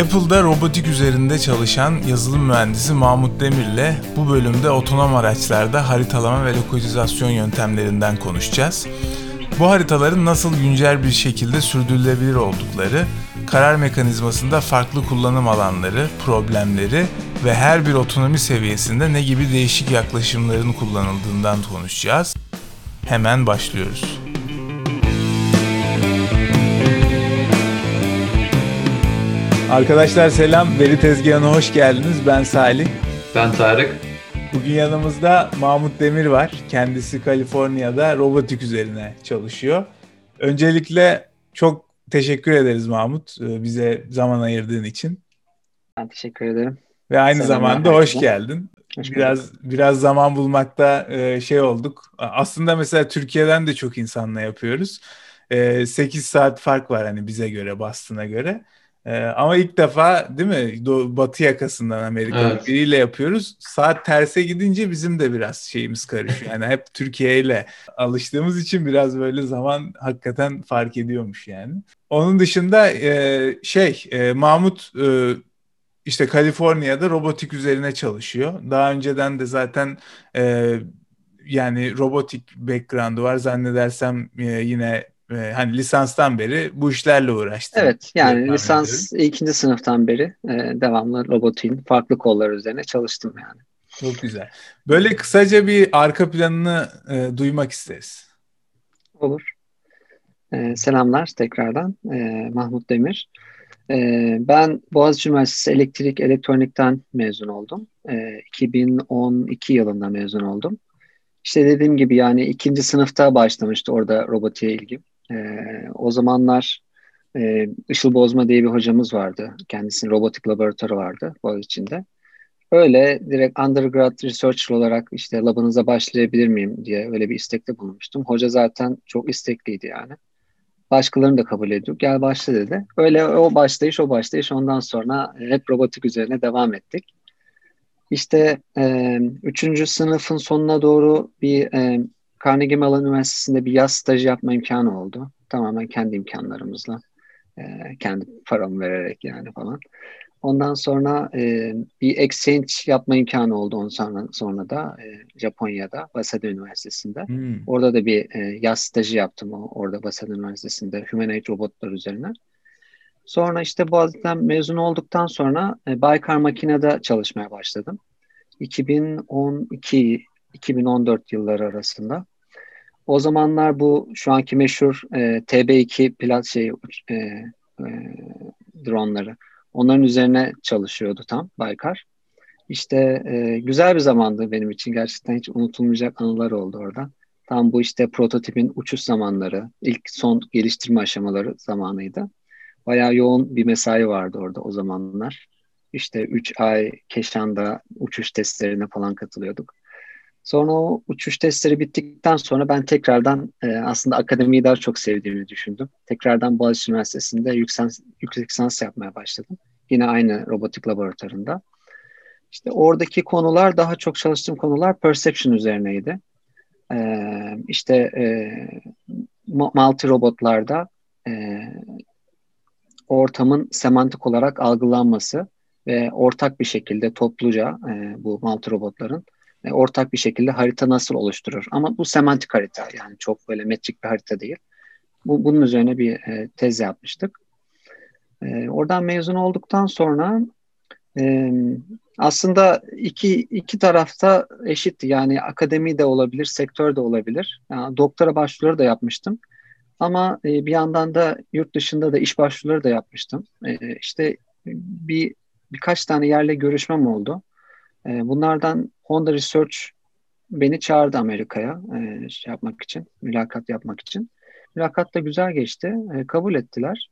Apple'da robotik üzerinde çalışan yazılım mühendisi Mahmut Demir'le bu bölümde otonom araçlarda haritalama ve lokalizasyon yöntemlerinden konuşacağız. Bu haritaların nasıl güncel bir şekilde sürdürülebilir oldukları, karar mekanizmasında farklı kullanım alanları, problemleri ve her bir otonomi seviyesinde ne gibi değişik yaklaşımların kullanıldığından konuşacağız. Hemen başlıyoruz. Arkadaşlar selam, Veri Tezgahı'na hoş geldiniz. Ben Salih. Ben Tarık. Bugün yanımızda Mahmut Demir var. Kendisi Kaliforniya'da robotik üzerine çalışıyor. Öncelikle çok teşekkür ederiz Mahmut e, bize zaman ayırdığın için. Ben teşekkür ederim. Ve aynı Selam zamanda hoş geldin. Hoş biraz biraz zaman bulmakta e, şey olduk. Aslında mesela Türkiye'den de çok insanla yapıyoruz. 8 e, saat fark var hani bize göre, Boston'a göre. Ee, ama ilk defa değil mi Doğu, Batı yakasından Amerika'da evet. biriyle yapıyoruz. Saat terse gidince bizim de biraz şeyimiz karışıyor. Yani hep Türkiye ile alıştığımız için biraz böyle zaman hakikaten fark ediyormuş yani. Onun dışında e, şey e, Mahmut e, işte Kaliforniya'da robotik üzerine çalışıyor. Daha önceden de zaten e, yani robotik background'u var zannedersem e, yine e, hani lisanstan beri bu işlerle uğraştım. Evet yani lisans ediyorum. ikinci sınıftan beri e, devamlı robotin farklı kollar üzerine çalıştım yani. Çok güzel. Böyle kısaca bir arka planını e, duymak isteriz. Olur. E, selamlar tekrardan. E, Mahmut Demir. E, ben Boğaziçi Üniversitesi Elektrik Elektronik'ten mezun oldum. E, 2012 yılında mezun oldum. İşte dediğim gibi yani ikinci sınıfta başlamıştı orada robotiğe ilgim. E, o zamanlar e, Işıl Bozma diye bir hocamız vardı. Kendisinin robotik laboratuvarı vardı içinde. Öyle direkt undergrad researcher olarak işte labınıza başlayabilir miyim diye öyle bir istekte bulunmuştum. Hoca zaten çok istekliydi yani. Başkalarını da kabul ediyor. Gel başla dedi. Öyle o başlayış o başlayış ondan sonra hep robotik üzerine devam ettik. İşte e, üçüncü sınıfın sonuna doğru bir e, Carnegie Mellon Üniversitesi'nde bir yaz stajı yapma imkanı oldu. Tamamen kendi imkanlarımızla. E, kendi paramı vererek yani falan. Ondan sonra e, bir exchange yapma imkanı oldu ondan sonra, sonra da e, Japonya'da Waseda Üniversitesi'nde. Hmm. Orada da bir e, yaz stajı yaptım o, orada Waseda Üniversitesi'nde humanoid robotlar üzerine. Sonra işte Boğaziçi'den mezun olduktan sonra e, Baykar Makina'da çalışmaya başladım. 2012-2014 yılları arasında. O zamanlar bu şu anki meşhur e, TB2 plat şey e, e, dronları. Onların üzerine çalışıyordu tam Baykar. İşte e, güzel bir zamandı benim için. Gerçekten hiç unutulmayacak anılar oldu orada. Tam bu işte prototipin uçuş zamanları, ilk son geliştirme aşamaları zamanıydı. Bayağı yoğun bir mesai vardı orada o zamanlar. İşte 3 ay Keşan'da uçuş testlerine falan katılıyorduk. Sonra o uçuş testleri bittikten sonra ben tekrardan e, aslında akademiyi daha çok sevdiğimi düşündüm. Tekrardan Boğaziçi Üniversitesi'nde yüksek, lisans yapmaya başladım. Yine aynı robotik laboratuvarında. İşte oradaki konular daha çok çalıştığım konular perception üzerineydi. Ee, işte e, multi robotlarda e, ortamın semantik olarak algılanması ve ortak bir şekilde topluca e, bu multi robotların e, ortak bir şekilde harita nasıl oluşturur? Ama bu semantik harita yani çok böyle metrik bir harita değil. Bu, bunun üzerine bir e, tez yapmıştık. E, oradan mezun olduktan sonra e, aslında iki, iki tarafta eşitti. Yani akademi de olabilir, sektör de olabilir. Yani doktora başvuruları da yapmıştım. Ama e, bir yandan da yurt dışında da iş başvuruları da yapmıştım. E, işte bir birkaç tane yerle görüşmem oldu. E, bunlardan Honda Research beni çağırdı Amerika'ya e, şey yapmak için, mülakat yapmak için. Mülakat da güzel geçti. E, kabul ettiler.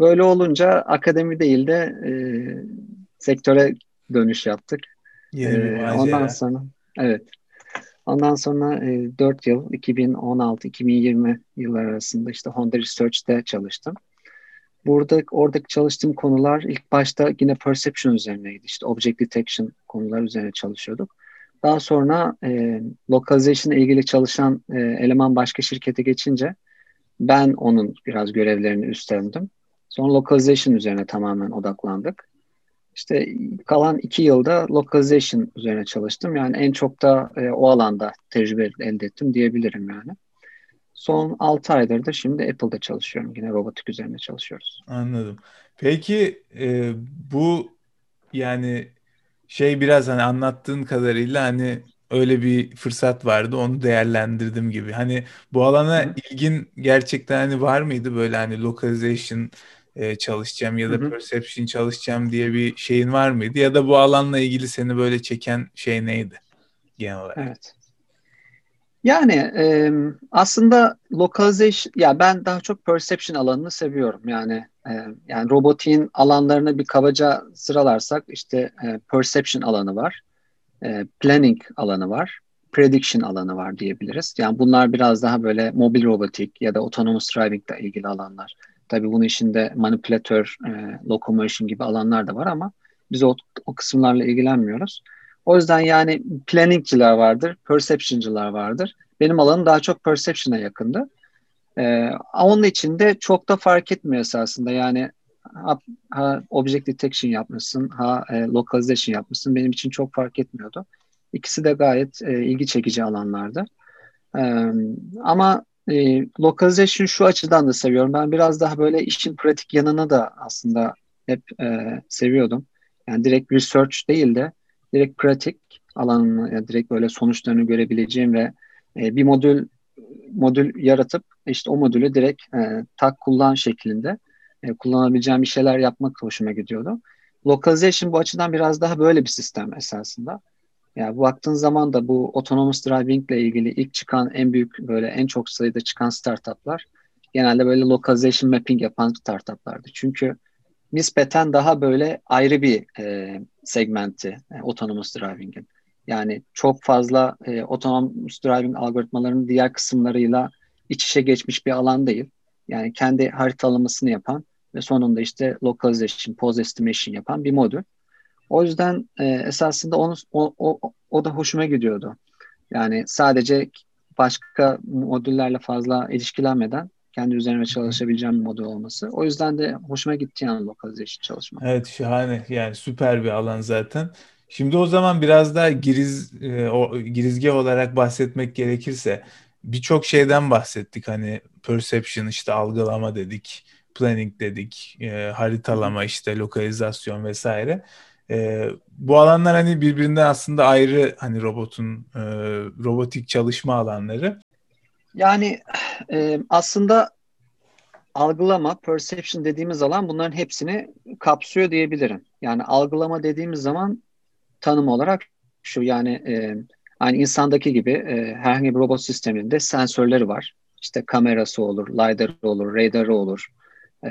Böyle olunca akademi değil de e, sektöre dönüş yaptık. E, ondan sonra evet. Ondan sonra e, 4 yıl 2016-2020 yıllar arasında işte Honda Research'te çalıştım. Burada oradaki çalıştığım konular ilk başta yine perception üzerineydi. İşte object detection konular üzerine çalışıyorduk. Daha sonra e, localization ile ilgili çalışan e, eleman başka şirkete geçince ben onun biraz görevlerini üstlendim. Sonra localization üzerine tamamen odaklandık. İşte kalan iki yılda localization üzerine çalıştım. Yani en çok da e, o alanda tecrübe elde ettim diyebilirim yani. Son 6 aydır da şimdi Apple'da çalışıyorum. Yine robotik üzerine çalışıyoruz. Anladım. Peki e, bu yani şey biraz hani anlattığın kadarıyla hani öyle bir fırsat vardı onu değerlendirdim gibi. Hani bu alana Hı. ilgin gerçekten hani var mıydı böyle hani localization e, çalışacağım ya da Hı-hı. perception çalışacağım diye bir şeyin var mıydı? Ya da bu alanla ilgili seni böyle çeken şey neydi genel olarak? Evet. Yani e, aslında localization ya ben daha çok perception alanını seviyorum. Yani e, yani robotiğin alanlarını bir kabaca sıralarsak işte e, perception alanı var. E, planning alanı var. Prediction alanı var diyebiliriz. Yani bunlar biraz daha böyle mobil robotik ya da autonomous driving ile ilgili alanlar. Tabii bunun içinde manipülatör, e, locomotion gibi alanlar da var ama biz o, o kısımlarla ilgilenmiyoruz. O yüzden yani planningciler vardır, perception'cılar vardır. Benim alanım daha çok perception'a yakındı. Ee, onun için de çok da fark etmiyor esasında. Yani ha, ha object detection yapmışsın, ha e, localization yapmışsın. Benim için çok fark etmiyordu. İkisi de gayet e, ilgi çekici alanlardı. E, ama e, localization şu açıdan da seviyorum. Ben biraz daha böyle işin pratik yanını da aslında hep e, seviyordum. Yani direkt research değil de direkt pratik alanını, yani direkt böyle sonuçlarını görebileceğim ve e, bir modül modül yaratıp işte o modülü direkt e, tak kullan şeklinde e, kullanabileceğim bir şeyler yapmak hoşuma gidiyordu. Localization bu açıdan biraz daha böyle bir sistem esasında. Yani bu baktığın zaman da bu autonomous driving ile ilgili ilk çıkan en büyük böyle en çok sayıda çıkan startuplar genelde böyle localization mapping yapan startuplardı. Çünkü nispeten daha böyle ayrı bir e, segmenti e, autonomous driving'in. Yani çok fazla e, autonomous driving algoritmalarının diğer kısımlarıyla iç içe geçmiş bir alan değil. Yani kendi haritalamasını yapan ve sonunda işte localization, pose estimation yapan bir modül. O yüzden e, esasında onu, o, o, o da hoşuma gidiyordu. Yani sadece başka modüllerle fazla ilişkilenmeden kendi üzerine çalışabileceğim bir model olması. O yüzden de hoşuma gitti yani lokalizasyon çalışmak. Evet şahane yani süper bir alan zaten. Şimdi o zaman biraz daha giriz e, o, girizge olarak bahsetmek gerekirse birçok şeyden bahsettik. Hani perception işte algılama dedik, planning dedik, e, haritalama işte lokalizasyon vesaire. E, bu alanlar hani birbirinden aslında ayrı hani robotun e, robotik çalışma alanları. Yani e, aslında algılama, perception dediğimiz alan bunların hepsini kapsıyor diyebilirim. Yani algılama dediğimiz zaman tanım olarak şu yani e, aynı insandaki gibi e, herhangi bir robot sisteminde sensörleri var. İşte kamerası olur, LiDAR olur, radarı olur. E,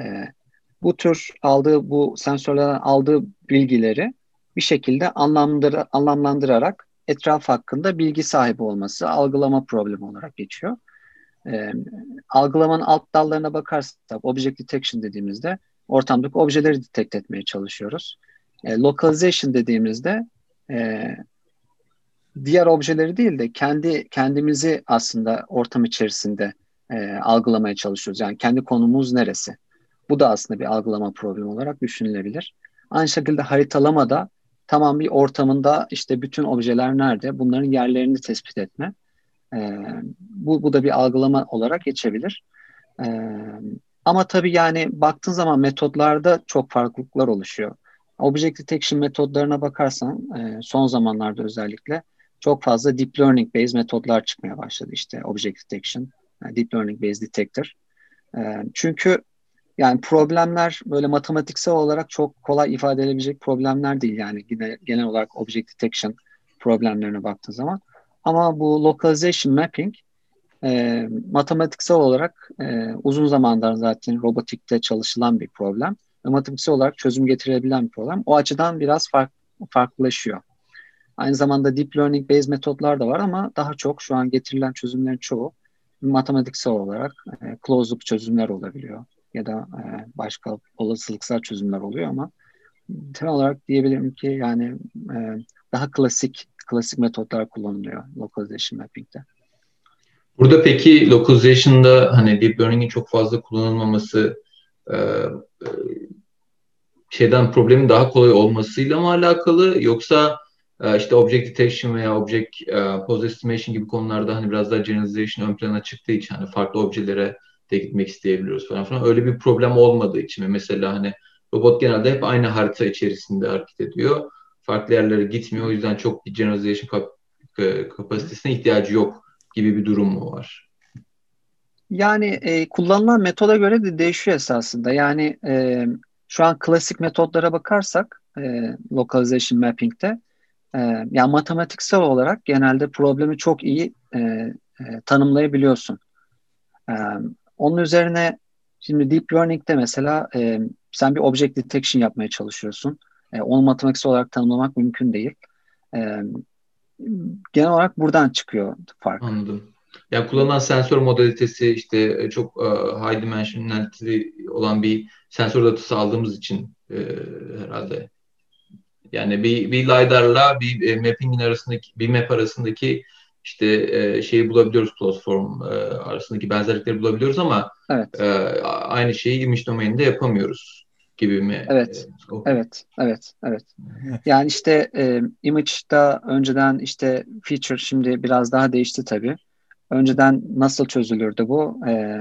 bu tür aldığı bu sensörlerden aldığı bilgileri bir şekilde anlamlandır, anlamlandırarak etraf hakkında bilgi sahibi olması algılama problemi olarak geçiyor. E, algılamanın alt dallarına bakarsak object detection dediğimizde ortamdaki objeleri detect etmeye çalışıyoruz. E, localization dediğimizde e, diğer objeleri değil de kendi kendimizi aslında ortam içerisinde e, algılamaya çalışıyoruz. Yani kendi konumuz neresi? Bu da aslında bir algılama problemi olarak düşünülebilir. Aynı şekilde haritalama tamam bir ortamında işte bütün objeler nerede? Bunların yerlerini tespit etme. E, bu, bu da bir algılama olarak geçebilir. E, ama tabii yani baktığın zaman metodlarda çok farklılıklar oluşuyor. Object detection metodlarına bakarsan e, son zamanlarda özellikle çok fazla deep learning based metodlar çıkmaya başladı işte object detection, yani deep learning based detector. E, çünkü yani problemler böyle matematiksel olarak çok kolay ifade edilebilecek problemler değil yani genel olarak object detection problemlerine baktığın zaman. Ama bu localization mapping e, matematiksel olarak e, uzun zamandır zaten robotikte çalışılan bir problem. Ve matematiksel olarak çözüm getirebilen bir problem. O açıdan biraz fark, farklılaşıyor. Aynı zamanda deep learning based metotlar da var ama daha çok şu an getirilen çözümlerin çoğu matematiksel olarak e, closed loop çözümler olabiliyor ya da e, başka olasılıksal çözümler oluyor ama temel olarak diyebilirim ki yani e, daha klasik klasik metotlar kullanılıyor localization mapping'de. Burada peki localization'da hani deep learning'in çok fazla kullanılmaması e, e, şeyden problemin daha kolay olmasıyla mı alakalı yoksa e, işte object detection veya object pose estimation gibi konularda hani biraz daha generalization ön plana çıktığı için hani farklı objelere de gitmek isteyebiliyoruz falan filan. Öyle bir problem olmadığı için? Mesela hani robot genelde hep aynı harita içerisinde hareket ediyor. Farklı yerlere gitmiyor. O yüzden çok bir generalization kap e, kapasitesine ihtiyacı yok gibi bir durum mu var? Yani e, kullanılan metoda göre de değişiyor esasında. Yani e, şu an klasik metodlara bakarsak e, localization mapping'te e, yani matematiksel olarak genelde problemi çok iyi e, e, tanımlayabiliyorsun. E, onun üzerine şimdi deep learning'de mesela e, sen bir object detection yapmaya çalışıyorsun. E, onu matematiksel olarak tanımlamak mümkün değil. E, genel olarak buradan çıkıyor fark. Anladım. Yani kullanılan sensör modalitesi işte e, çok uh, high dimensionality olan bir sensör datası aldığımız için e, herhalde yani bir, bir LiDAR'la bir e, mapping'in arasındaki bir map arasındaki işte e, şeyi bulabiliyoruz close form e, arasındaki benzerlikleri bulabiliyoruz ama evet. e, aynı şeyi image domaininde yapamıyoruz gibi mi? Evet. E, evet, evet, evet. Yani işte e, image'da önceden işte feature şimdi biraz daha değişti tabii. Önceden nasıl çözülürdü bu? E,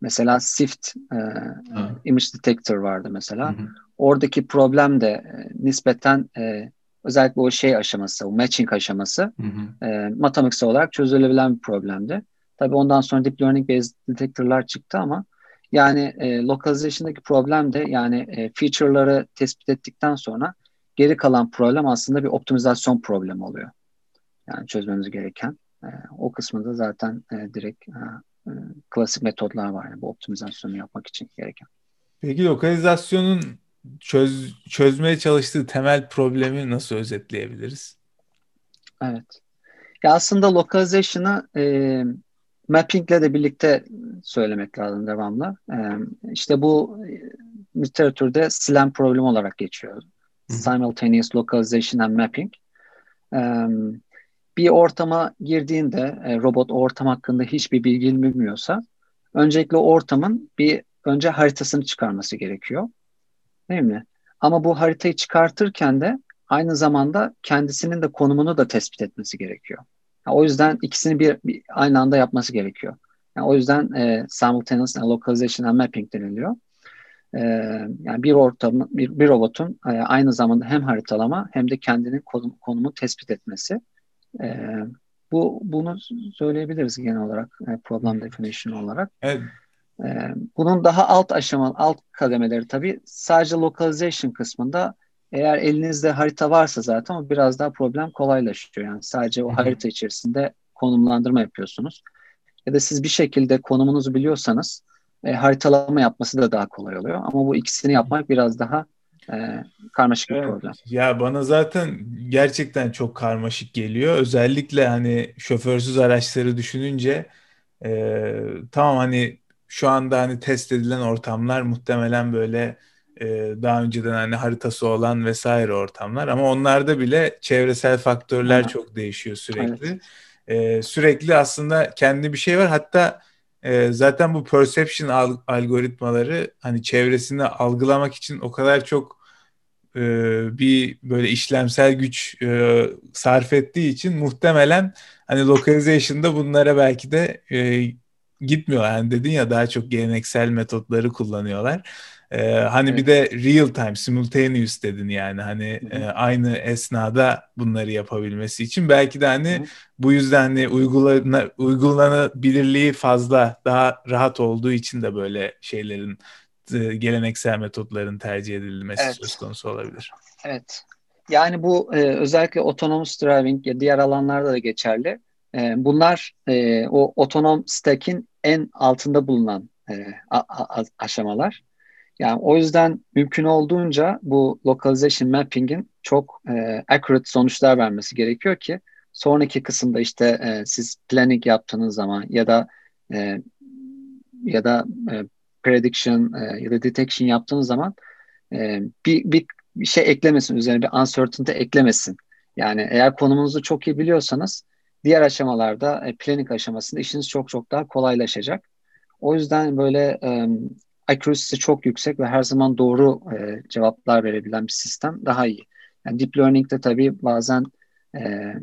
mesela SIFT e, image detector vardı mesela. Hı hı. Oradaki problem de e, nispeten e, özellikle o şey aşaması, o matching aşaması hı hı. E, matematiksel olarak çözülebilen bir problemdi. Tabii ondan sonra deep learning based detector'lar çıktı ama yani e, localization'daki problem de yani e, feature'ları tespit ettikten sonra geri kalan problem aslında bir optimizasyon problemi oluyor. Yani çözmemiz gereken. E, o kısmında zaten e, direkt e, klasik metodlar var yani bu optimizasyonu yapmak için gereken. Peki lokalizasyonun çöz, çözmeye çalıştığı temel problemi nasıl özetleyebiliriz? Evet. Ya aslında localization'ı e, mappingle de birlikte söylemek lazım devamlı. E, işte bu e, literatürde SLAM problemi olarak geçiyor. Simultaneous Localization and Mapping. E, bir ortama girdiğinde e, robot ortam hakkında hiçbir bilgi bilmiyorsa öncelikle ortamın bir önce haritasını çıkarması gerekiyor. Değil mi? Ama bu haritayı çıkartırken de aynı zamanda kendisinin de konumunu da tespit etmesi gerekiyor. O yüzden ikisini bir, bir aynı anda yapması gerekiyor. Yani o yüzden e, simultaneous localization and mapping deniliyor. E, yani bir ortam, bir, bir robotun e, aynı zamanda hem haritalama hem de kendinin konum, konumu tespit etmesi. E, bu bunu söyleyebiliriz genel olarak e, problem definition olarak. Evet. Ee, bunun daha alt aşama, alt kademeleri tabii sadece localization kısmında eğer elinizde harita varsa zaten o biraz daha problem kolaylaşıyor. Yani sadece o harita içerisinde konumlandırma yapıyorsunuz. Ya da siz bir şekilde konumunuzu biliyorsanız e, haritalama yapması da daha kolay oluyor. Ama bu ikisini yapmak biraz daha e, karmaşık evet. bir problem. Ya bana zaten gerçekten çok karmaşık geliyor. Özellikle hani şoförsüz araçları düşününce e, tamam hani şu anda hani test edilen ortamlar muhtemelen böyle e, daha önceden hani haritası olan vesaire ortamlar ama onlarda bile çevresel faktörler Aha. çok değişiyor sürekli. Evet. E, sürekli aslında kendi bir şey var. Hatta e, zaten bu perception al- algoritmaları hani çevresini algılamak için o kadar çok e, bir böyle işlemsel güç e, sarf ettiği için muhtemelen hani localization'da bunlara belki de e, gitmiyor. Yani dedin ya daha çok geleneksel metotları kullanıyorlar. Ee, hani evet. bir de real time, simultaneous dedin yani hani e, aynı esnada bunları yapabilmesi için belki de hani Hı-hı. bu yüzden hani uygulana, uygulanabilirliği fazla daha rahat olduğu için de böyle şeylerin e, geleneksel metotların tercih edilmesi evet. söz konusu olabilir. Evet. Yani bu e, özellikle autonomous driving ya diğer alanlarda da geçerli. E, bunlar e, o otonom stack'in en altında bulunan e, a, a, aşamalar. Yani o yüzden mümkün olduğunca bu localization mapping'in çok e, accurate sonuçlar vermesi gerekiyor ki sonraki kısımda işte e, siz planning yaptığınız zaman ya da e, ya da e, prediction e, ya da detection yaptığınız zaman e, bir, bir bir şey eklemesin üzerine bir uncertainty eklemesin. Yani eğer konumunuzu çok iyi biliyorsanız diğer aşamalarda e, planning aşamasında işiniz çok çok daha kolaylaşacak. O yüzden böyle e, accuracy'si çok yüksek ve her zaman doğru e, cevaplar verebilen bir sistem daha iyi. Yani deep learning'de tabii bazen e,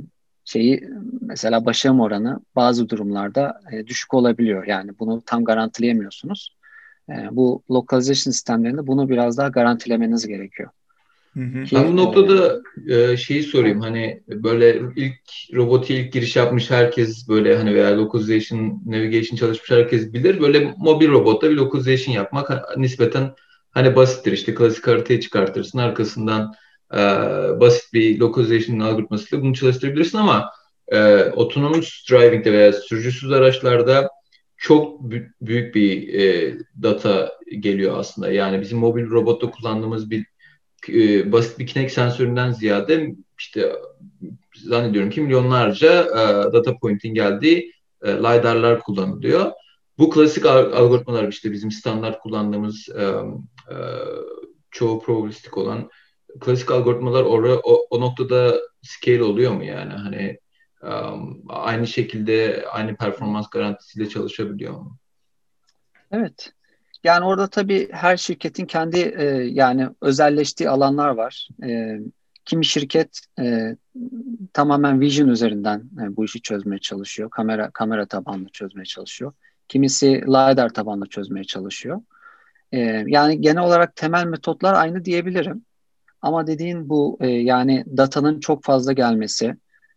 şeyi mesela başarım oranı bazı durumlarda e, düşük olabiliyor. Yani bunu tam garantileyemiyorsunuz. E, bu localization sistemlerinde bunu biraz daha garantilemeniz gerekiyor. Hı hı. Ben bu noktada e, şeyi sorayım hani böyle ilk roboti ilk giriş yapmış herkes böyle hani veya localization, navigation çalışmış herkes bilir. Böyle mobil robotta bir localization yapmak nispeten hani basittir işte klasik haritayı çıkartırsın arkasından e, basit bir localization algoritmasıyla bunu çalıştırabilirsin ama e, autonomous driving'de veya sürücüsüz araçlarda çok büyük bir e, data geliyor aslında. Yani bizim mobil robotta kullandığımız bir e, basit bir Kinect sensöründen ziyade işte zannediyorum ki milyonlarca e, data point'in geldiği e, LiDAR'lar kullanılıyor. Bu klasik algoritmalar işte bizim standart kullandığımız çoğu probabilistik olan klasik algoritmalar orada o, o noktada scale oluyor mu yani hani aynı şekilde aynı performans garantisiyle çalışabiliyor mu? Evet. Yani orada tabii her şirketin kendi e, yani özelleştiği alanlar var. E, kimi şirket e, tamamen vision üzerinden e, bu işi çözmeye çalışıyor. Kamera kamera tabanlı çözmeye çalışıyor. Kimisi lidar tabanlı çözmeye çalışıyor. E, yani genel olarak temel metotlar aynı diyebilirim. Ama dediğin bu e, yani datanın çok fazla gelmesi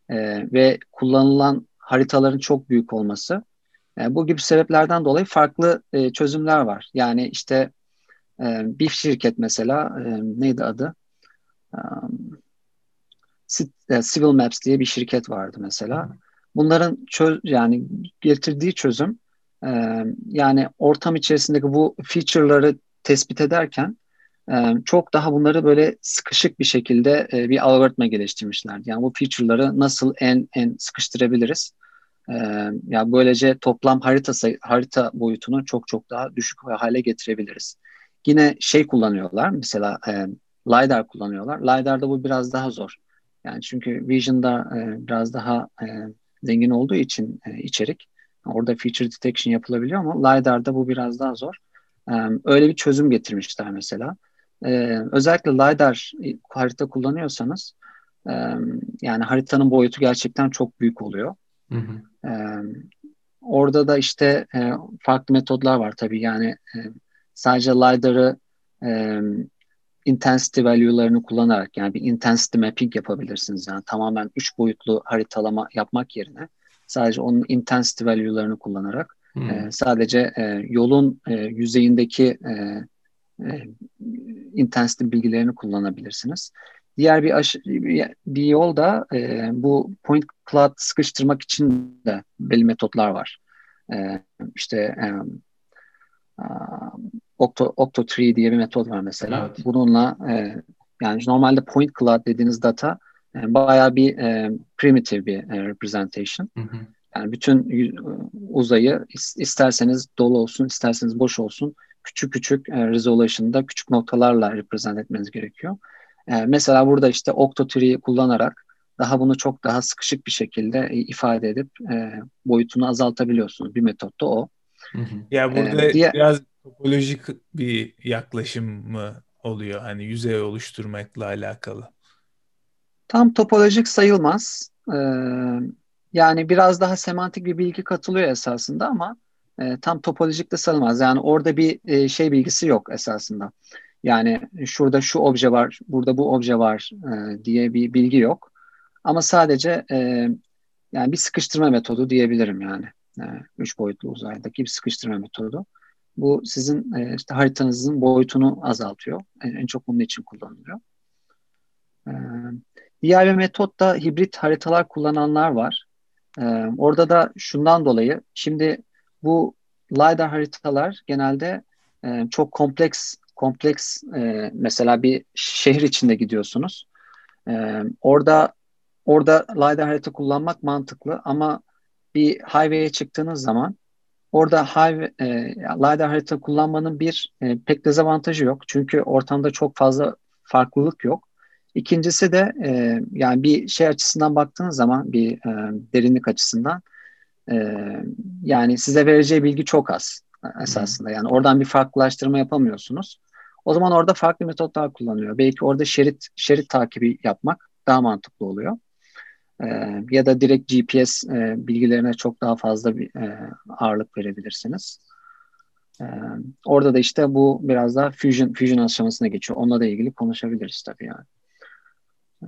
e, ve kullanılan haritaların çok büyük olması e, bu gibi sebeplerden dolayı farklı e, çözümler var. Yani işte e, bir şirket mesela e, neydi adı? Um, Civil Maps diye bir şirket vardı mesela. Bunların çöz yani getirdiği çözüm e, yani ortam içerisindeki bu feature'ları tespit ederken e, çok daha bunları böyle sıkışık bir şekilde e, bir algoritma geliştirmişlerdi. Yani bu feature'ları nasıl en en sıkıştırabiliriz? E, yani böylece toplam harita harita boyutunu çok çok daha düşük hale getirebiliriz. Yine şey kullanıyorlar mesela e, LiDAR kullanıyorlar. LiDAR'da bu biraz daha zor. Yani çünkü Vision'da e, biraz daha e, zengin olduğu için e, içerik orada feature detection yapılabiliyor ama LiDAR'da bu biraz daha zor. E, öyle bir çözüm getirmişler mesela. E, özellikle LiDAR harita kullanıyorsanız e, yani haritanın boyutu gerçekten çok büyük oluyor. Hı hı. E, orada da işte e, farklı metodlar var tabii yani e, sadece LiDAR'ı e, intensity value'larını kullanarak yani bir intensity mapping yapabilirsiniz. Yani tamamen üç boyutlu haritalama yapmak yerine sadece onun intensity value'larını kullanarak hmm. e, sadece e, yolun e, yüzeyindeki e, e, intensity bilgilerini kullanabilirsiniz. Diğer bir, aş- bir yol da e, bu point cloud sıkıştırmak için de belli metotlar var. E, işte e, Octo, Octo 3 diye bir metot var mesela. Evet. Bununla e, yani normalde point cloud dediğiniz data e, bayağı bir e, primitive bir e, representation. Hı hı. Yani bütün uzayı isterseniz dolu olsun, isterseniz boş olsun küçük küçük e, resolution'da küçük noktalarla represent etmeniz gerekiyor. E, mesela burada işte octo-tree'yi kullanarak daha bunu çok daha sıkışık bir şekilde e, ifade edip e, boyutunu azaltabiliyorsunuz. Bir metot da o. Hı hı. Ya burada ee, diye... biraz topolojik bir yaklaşım mı oluyor? Hani yüzey oluşturmakla alakalı. Tam topolojik sayılmaz. Ee, yani biraz daha semantik bir bilgi katılıyor esasında ama e, tam topolojik de sayılmaz. Yani orada bir e, şey bilgisi yok esasında. Yani şurada şu obje var, burada bu obje var e, diye bir bilgi yok. Ama sadece e, yani bir sıkıştırma metodu diyebilirim yani. E, üç boyutlu uzaydaki bir sıkıştırma metodu. Bu sizin e, işte haritanızın boyutunu azaltıyor. En, en çok bunun için kullanılıyor. E, diğer bir metot da hibrit haritalar kullananlar var. E, orada da şundan dolayı şimdi bu LiDAR haritalar genelde e, çok kompleks kompleks e, mesela bir şehir içinde gidiyorsunuz. E, orada orada LiDAR harita kullanmak mantıklı ama bir highway'e çıktığınız zaman orada highway, e, LiDAR harita kullanmanın bir e, pek dezavantajı yok. Çünkü ortamda çok fazla farklılık yok. İkincisi de e, yani bir şey açısından baktığınız zaman bir e, derinlik açısından ee, yani size vereceği bilgi çok az. esasında. Yani oradan bir farklılaştırma yapamıyorsunuz. O zaman orada farklı metotlar kullanıyor. Belki orada şerit şerit takibi yapmak daha mantıklı oluyor. Ee, ya da direkt GPS e, bilgilerine çok daha fazla bir e, ağırlık verebilirsiniz. Ee, orada da işte bu biraz daha fusion fusion aşamasına geçiyor. Onunla da ilgili konuşabiliriz tabii yani. Ee,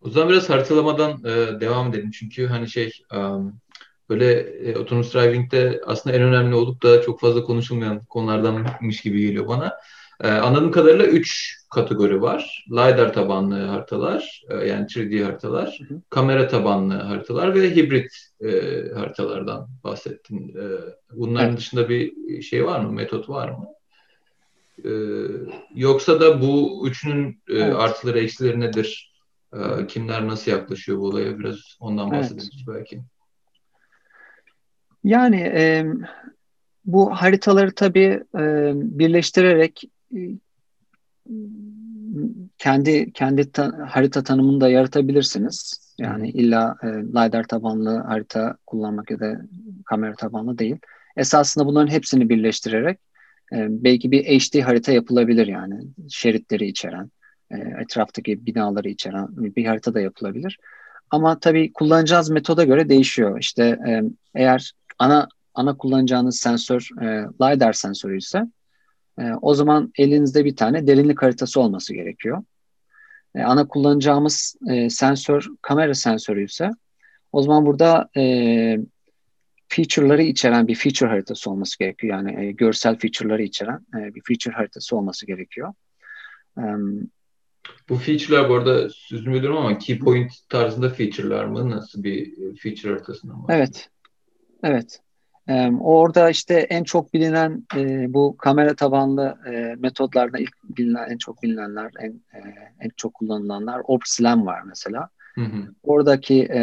o zaman biraz haritalamadan e, devam edelim. Çünkü hani şey um, böyle e, autonomous driving'de aslında en önemli olup da çok fazla konuşulmayan konulardanmış gibi geliyor bana. Ee, anladığım kadarıyla 3 kategori var. LiDAR tabanlı haritalar, e, yani 3D haritalar, hı hı. kamera tabanlı haritalar ve hibrit e, haritalardan bahsettin. E, bunların evet. dışında bir şey var mı, metot var mı? E, yoksa da bu üçünün e, evet. artıları, eksileri nedir? E, kimler nasıl yaklaşıyor bu olaya? Biraz ondan bahsedebiliriz evet. belki. Yani e, bu haritaları tabii e, birleştirerek kendi kendi ta, harita tanımını da yaratabilirsiniz. Yani illa e, LiDAR tabanlı harita kullanmak ya da kamera tabanlı değil. Esasında bunların hepsini birleştirerek e, belki bir HD harita yapılabilir yani. Şeritleri içeren, e, etraftaki binaları içeren bir harita da yapılabilir. Ama tabii kullanacağınız metoda göre değişiyor. İşte e, eğer ana ana kullanacağınız sensör e, LiDAR sensörü ise e, o zaman elinizde bir tane derinlik haritası olması gerekiyor. E, ana kullanacağımız e, sensör kamera sensörü ise o zaman burada e, feature'ları içeren bir feature haritası olması gerekiyor. Yani e, görsel feature'ları içeren e, bir feature haritası olması gerekiyor. E, bu feature'lar bu arada sözünü bölüyorum ama key point tarzında feature'lar mı? Nasıl bir feature haritasından mı? Evet. Evet. Orada işte en çok bilinen e, bu kamera tabanlı e, metodlarda ilk bilinen, en çok bilinenler, en e, en çok kullanılanlar Orb Slam var mesela. Hı hı. Oradaki e,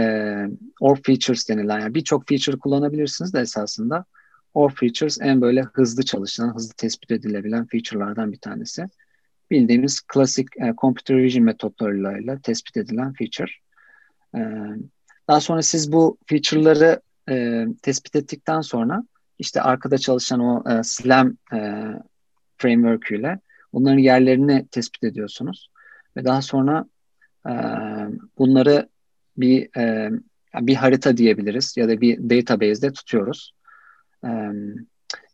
Orb Features denilen yani birçok feature kullanabilirsiniz de esasında Orb Features en böyle hızlı çalışan, hızlı tespit edilebilen feature'lardan bir tanesi. Bildiğimiz klasik e, computer vision metotlarıyla tespit edilen feature. E, daha sonra siz bu feature'ları e, tespit ettikten sonra işte arkada çalışan o e, SLAM e, framework ile bunların yerlerini tespit ediyorsunuz ve daha sonra e, bunları bir e, bir harita diyebiliriz ya da bir database'de tutuyoruz. E,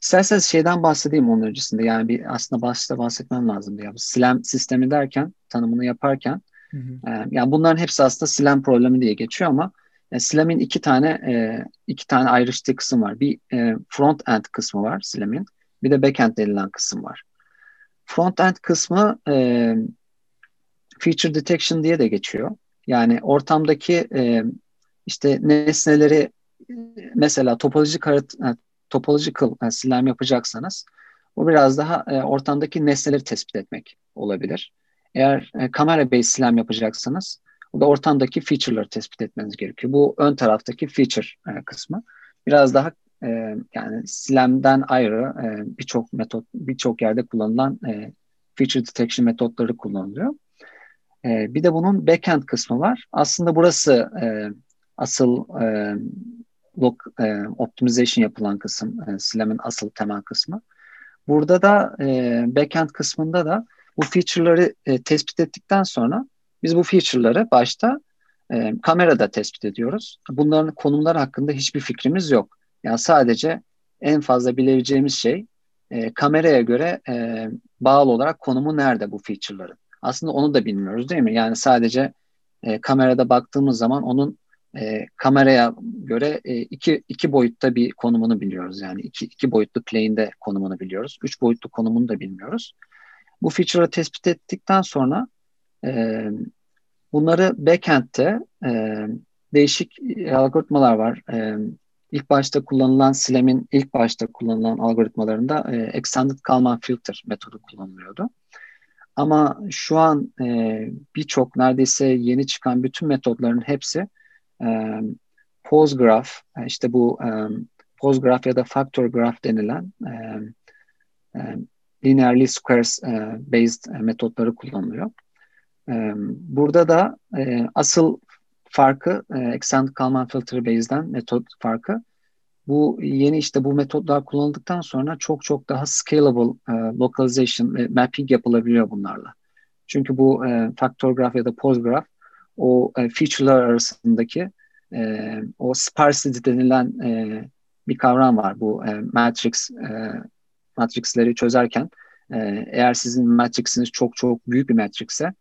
isterseniz şeyden bahsedeyim onun öncesinde. Yani bir aslında başta bahsetmem lazımdı. Ya. SLAM sistemi derken, tanımını yaparken hı hı. E, yani bunların hepsi aslında SLAM problemi diye geçiyor ama e, Slam'in iki tane e, iki tane ayrıştığı kısım var. Bir e, front end kısmı var Slam'in. Bir de back end denilen kısım var. Front end kısmı e, feature detection diye de geçiyor. Yani ortamdaki e, işte nesneleri mesela topolojik harita, topological yani slam yapacaksanız bu biraz daha e, ortamdaki nesneleri tespit etmek olabilir. Eğer e, kamera based slam yapacaksanız bu da ortamdaki feature'ları tespit etmeniz gerekiyor. Bu ön taraftaki feature e, kısmı. Biraz daha e, yani Slam'den ayrı e, birçok metot, birçok yerde kullanılan e, feature detection metotları kullanılıyor. E, bir de bunun backend kısmı var. Aslında burası e, asıl e, log, e, optimization yapılan kısım, e, Slam'in asıl temel kısmı. Burada da e, backend kısmında da bu feature'ları e, tespit ettikten sonra biz bu feature'ları başta e, kamerada tespit ediyoruz. Bunların konumları hakkında hiçbir fikrimiz yok. Yani sadece en fazla bilebileceğimiz şey e, kameraya göre e, bağlı olarak konumu nerede bu feature'ların. Aslında onu da bilmiyoruz değil mi? Yani sadece e, kamerada baktığımız zaman onun e, kameraya göre e, iki, iki boyutta bir konumunu biliyoruz. Yani iki, iki boyutlu plane'de konumunu biliyoruz. Üç boyutlu konumunu da bilmiyoruz. Bu feature'ı tespit ettikten sonra e, bunları backend'te e, değişik algoritmalar var. E, ilk başta kullanılan Slam'in ilk başta kullanılan algoritmalarında e, Extended Kalman Filter metodu kullanılıyordu. Ama şu an e, birçok neredeyse yeni çıkan bütün metodların hepsi e, Postgraph, e, işte bu e, Postgraph ya da Factor Graph denilen e, e, linearly squares e, based metotları kullanılıyor. Burada da e, asıl farkı e, Extended Kalman Filter Base'den metot farkı bu yeni işte bu metotlar kullanıldıktan sonra çok çok daha scalable e, localization ve mapping yapılabiliyor bunlarla. Çünkü bu e, factor graph ya da pose graph o e, feature'lar arasındaki e, o sparsity denilen e, bir kavram var. Bu e, matrix e, matrixleri çözerken e, eğer sizin matrixiniz çok çok büyük bir matrixse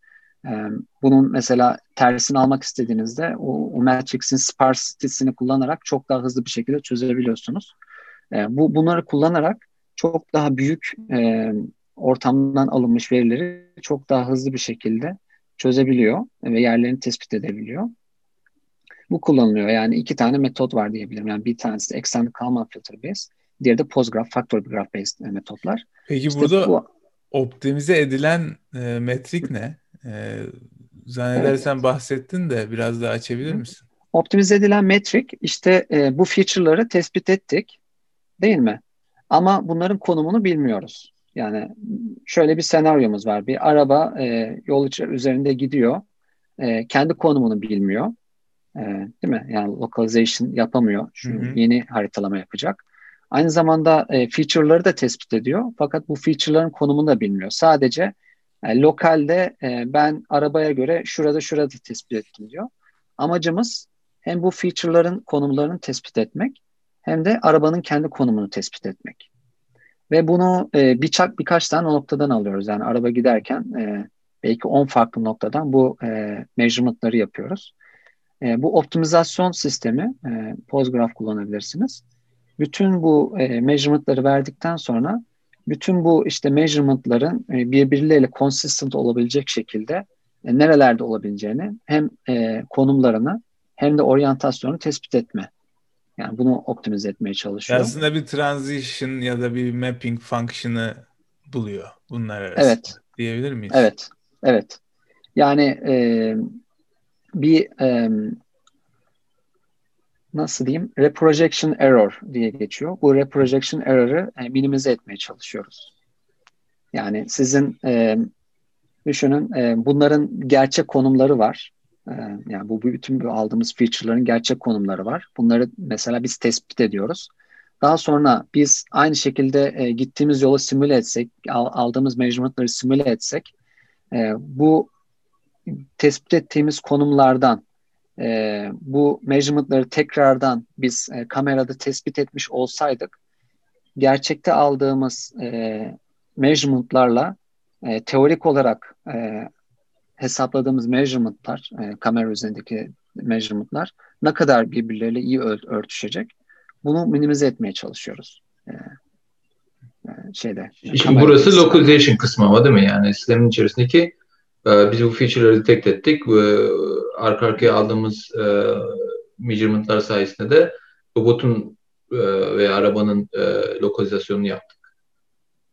e, bunun mesela tersini almak istediğinizde o, o matrix'in sparsity'sini kullanarak çok daha hızlı bir şekilde çözebiliyorsunuz. E, bu bunları kullanarak çok daha büyük e, ortamdan alınmış verileri çok daha hızlı bir şekilde çözebiliyor ve yerlerini tespit edebiliyor. Bu kullanılıyor. Yani iki tane metot var diyebilirim. Yani bir tanesi Extended Kalman Filter Based, diğeri de Postgraph, Factor Graph Based e, metotlar. Peki işte burada bu, optimize edilen e, metrik ne? E, zannedersen evet. bahsettin de biraz daha açabilir misin? Optimize edilen metrik işte e, bu feature'ları tespit ettik değil mi? Ama bunların konumunu bilmiyoruz. Yani şöyle bir senaryomuz var. Bir araba e, yol üzerinde gidiyor. E, kendi konumunu bilmiyor. E, değil mi? Yani localization yapamıyor. Çünkü yeni haritalama yapacak. Aynı zamanda e, feature'ları da tespit ediyor. Fakat bu feature'ların konumunu da bilmiyor. Sadece e, lokalde e, ben arabaya göre şurada şurada tespit ettim diyor. Amacımız hem bu feature'ların konumlarını tespit etmek hem de arabanın kendi konumunu tespit etmek. Ve bunu e, birçok birkaç tane noktadan alıyoruz. Yani araba giderken e, belki 10 farklı noktadan bu e, measurement'ları yapıyoruz. E, bu optimizasyon sistemi e, Postgraph kullanabilirsiniz. Bütün bu e, measurement'ları verdikten sonra bütün bu işte measurement'ların e, birbirleriyle consistent olabilecek şekilde e, nerelerde olabileceğini hem e, konumlarını hem de oryantasyonu tespit etme. Yani bunu optimize etmeye çalışıyor. Aslında bir transition ya da bir mapping function'ı buluyor bunlar arasında. Evet. Diyebilir miyiz? Evet. Evet. Yani e, bir e, nasıl diyeyim reprojection error diye geçiyor. Bu reprojection error'ı e, minimize etmeye çalışıyoruz. Yani sizin e, düşünün e, bunların gerçek konumları var. E, yani bu bütün bu aldığımız feature'ların gerçek konumları var. Bunları mesela biz tespit ediyoruz. Daha sonra biz aynı şekilde e, gittiğimiz yolu simüle etsek, al, aldığımız measurement'ları simüle etsek e, bu tespit ettiğimiz konumlardan e, bu measurement'ları tekrardan biz e, kamerada tespit etmiş olsaydık gerçekte aldığımız e, measurement'larla e, teorik olarak e, hesapladığımız measurement'lar, e, kamera üzerindeki measurement'lar ne kadar birbirleriyle iyi örtüşecek bunu minimize etmeye çalışıyoruz. E, e şeyde. Şimdi burası localization kısmı ama değil mi? Yani sistemin içerisindeki e, biz bu feature'ları detect ettik ve arka arkaya aldığımız e, measurement'lar sayesinde de robotun e, veya arabanın e, lokalizasyonunu yaptık.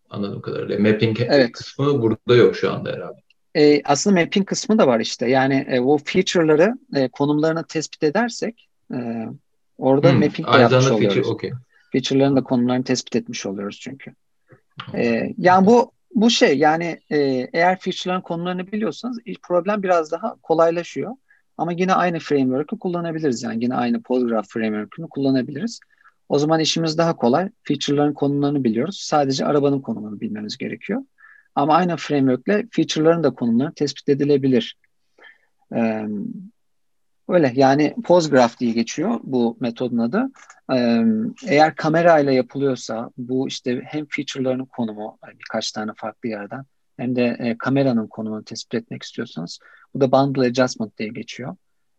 Anladığım kadarıyla. Mapping evet. kısmı burada yok şu anda herhalde. E, aslında mapping kısmı da var işte. Yani e, o feature'ları e, konumlarını tespit edersek e, orada hmm, mapping de yapmış oluyoruz. Feature, okay. Feature'ların da konumlarını tespit etmiş oluyoruz çünkü. E, yani bu bu şey yani e, eğer feature'ların konularını biliyorsanız problem biraz daha kolaylaşıyor. Ama yine aynı framework'ı kullanabiliriz. Yani yine aynı Polygraph framework'ını kullanabiliriz. O zaman işimiz daha kolay. Feature'ların konumlarını biliyoruz. Sadece arabanın konumunu bilmemiz gerekiyor. Ama aynı framework'le feature'ların da konumları tespit edilebilir. Ee, öyle yani Postgraph diye geçiyor bu metodun adı. Ee, eğer kamerayla yapılıyorsa bu işte hem feature'ların konumu birkaç tane farklı yerden hem de e, kameranın konumunu tespit etmek istiyorsanız bu da bundle adjustment diye geçiyor.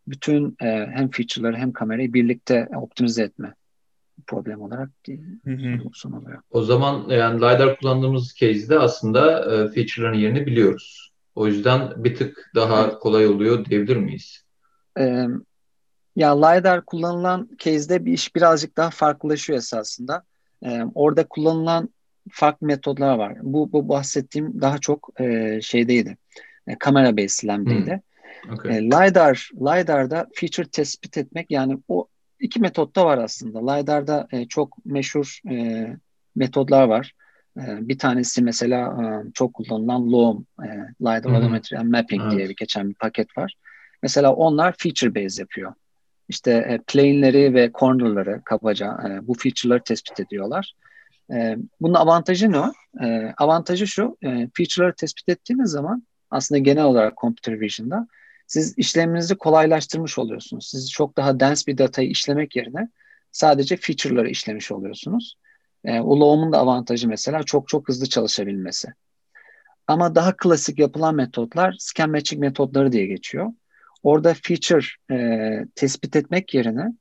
Bütün e, hem feature'ları hem kamerayı birlikte optimize etme problem olarak sunuluyor. O zaman yani LiDAR kullandığımız case'de aslında e, feature'ların yerini biliyoruz. O yüzden bir tık daha kolay oluyor diyebilir miyiz? E, ya LiDAR kullanılan case'de bir iş birazcık daha farklılaşıyor esasında. E, orada kullanılan farklı metodlar var. Bu, bu bahsettiğim daha çok e, şeydeydi. E, kamera based lambdeydi. Hmm. Okay. E, LiDAR, LiDAR'da feature tespit etmek yani o iki metot da var aslında. LiDAR'da e, çok meşhur e, metodlar var. E, bir tanesi mesela e, çok kullanılan LOM, e, LiDAR Volumetry and Mapping evet. diye bir geçen bir paket var. Mesela onlar feature based yapıyor. işte e, plane'leri ve corner'ları kabaca e, bu feature'ları tespit ediyorlar. E, bunun avantajı ne? E, avantajı şu, e, feature'ları tespit ettiğiniz zaman aslında genel olarak computer vision'da siz işleminizi kolaylaştırmış oluyorsunuz. Siz çok daha dense bir datayı işlemek yerine sadece feature'ları işlemiş oluyorsunuz. E, ULOM'un da avantajı mesela çok çok hızlı çalışabilmesi. Ama daha klasik yapılan metotlar scan matching metodları diye geçiyor. Orada feature e, tespit etmek yerine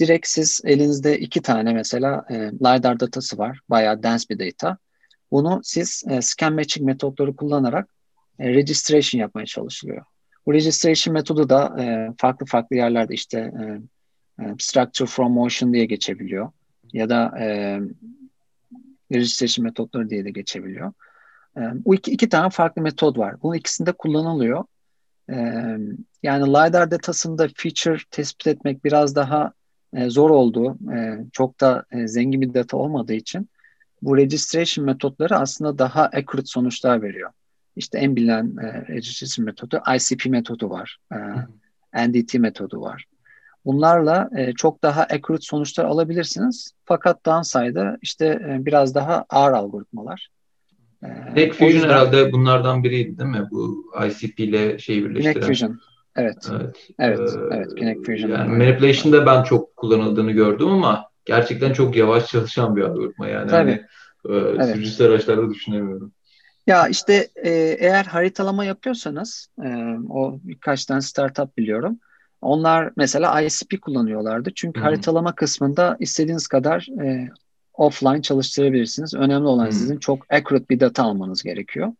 direkt siz elinizde iki tane mesela e, LiDAR datası var. Bayağı dense bir data. Bunu siz e, scan matching metotları kullanarak e, registration yapmaya çalışılıyor. Bu registration metodu da e, farklı farklı yerlerde işte e, e, structure from motion diye geçebiliyor. Ya da e, registration metotları diye de geçebiliyor. E, bu iki, iki tane farklı metot var. Bunun ikisinde kullanılıyor. Yani LiDAR datasında feature tespit etmek biraz daha e, zor olduğu, e, çok da e, zengin bir data olmadığı için bu registration metotları aslında daha accurate sonuçlar veriyor. İşte en bilinen e, registration metodu ICP metodu var. E, NDT metodu var. Bunlarla e, çok daha accurate sonuçlar alabilirsiniz. Fakat downside'da işte e, biraz daha ağır algoritmalar. Kinect Fusion yüzden, herhalde bunlardan biriydi değil mi? Bu ICP ile şey birleştiren. Kinect Fusion. Evet. Evet. Evet. Ee, evet. Kinect Fusion. Yani manipulation'da ben çok kullanıldığını gördüm ama gerçekten çok yavaş çalışan bir algoritma yani. Tabii. Hani, e, evet. Sürücüsü araçlarda düşünemiyorum. Ya işte e, eğer haritalama yapıyorsanız e, o birkaç tane startup biliyorum. Onlar mesela ICP kullanıyorlardı. Çünkü hmm. haritalama kısmında istediğiniz kadar e, offline çalıştırabilirsiniz. Önemli olan hmm. sizin çok accurate bir data almanız gerekiyor.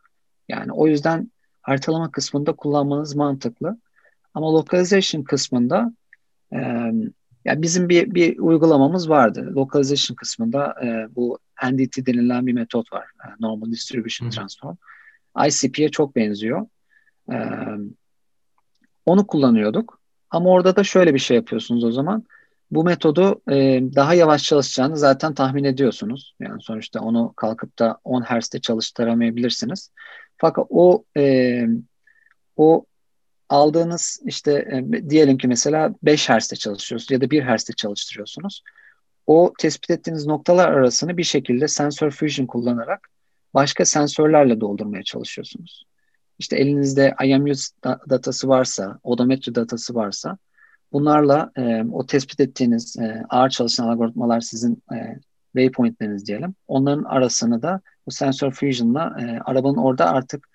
Yani o yüzden haritalama kısmında kullanmanız mantıklı. Ama localization kısmında e, ya bizim bir, bir uygulamamız vardı. Localization kısmında e, bu NDT denilen bir metot var. Normal Distribution hmm. Transform. ICP'ye çok benziyor. E, onu kullanıyorduk. Ama orada da şöyle bir şey yapıyorsunuz o zaman. Bu metodu e, daha yavaş çalışacağını zaten tahmin ediyorsunuz. Yani sonuçta onu kalkıp da 10 Hz'de çalıştıramayabilirsiniz. Fakat o e, o aldığınız işte e, diyelim ki mesela 5 Hz'de çalışıyorsunuz ya da 1 Hz'de çalıştırıyorsunuz. O tespit ettiğiniz noktalar arasını bir şekilde sensor fusion kullanarak başka sensörlerle doldurmaya çalışıyorsunuz. İşte elinizde IMU datası varsa, odometre datası varsa bunlarla e, o tespit ettiğiniz e, ağır çalışan algoritmalar sizin e, waypointleriniz diyelim. Onların arasını da bu sensor fusion'la e, arabanın orada artık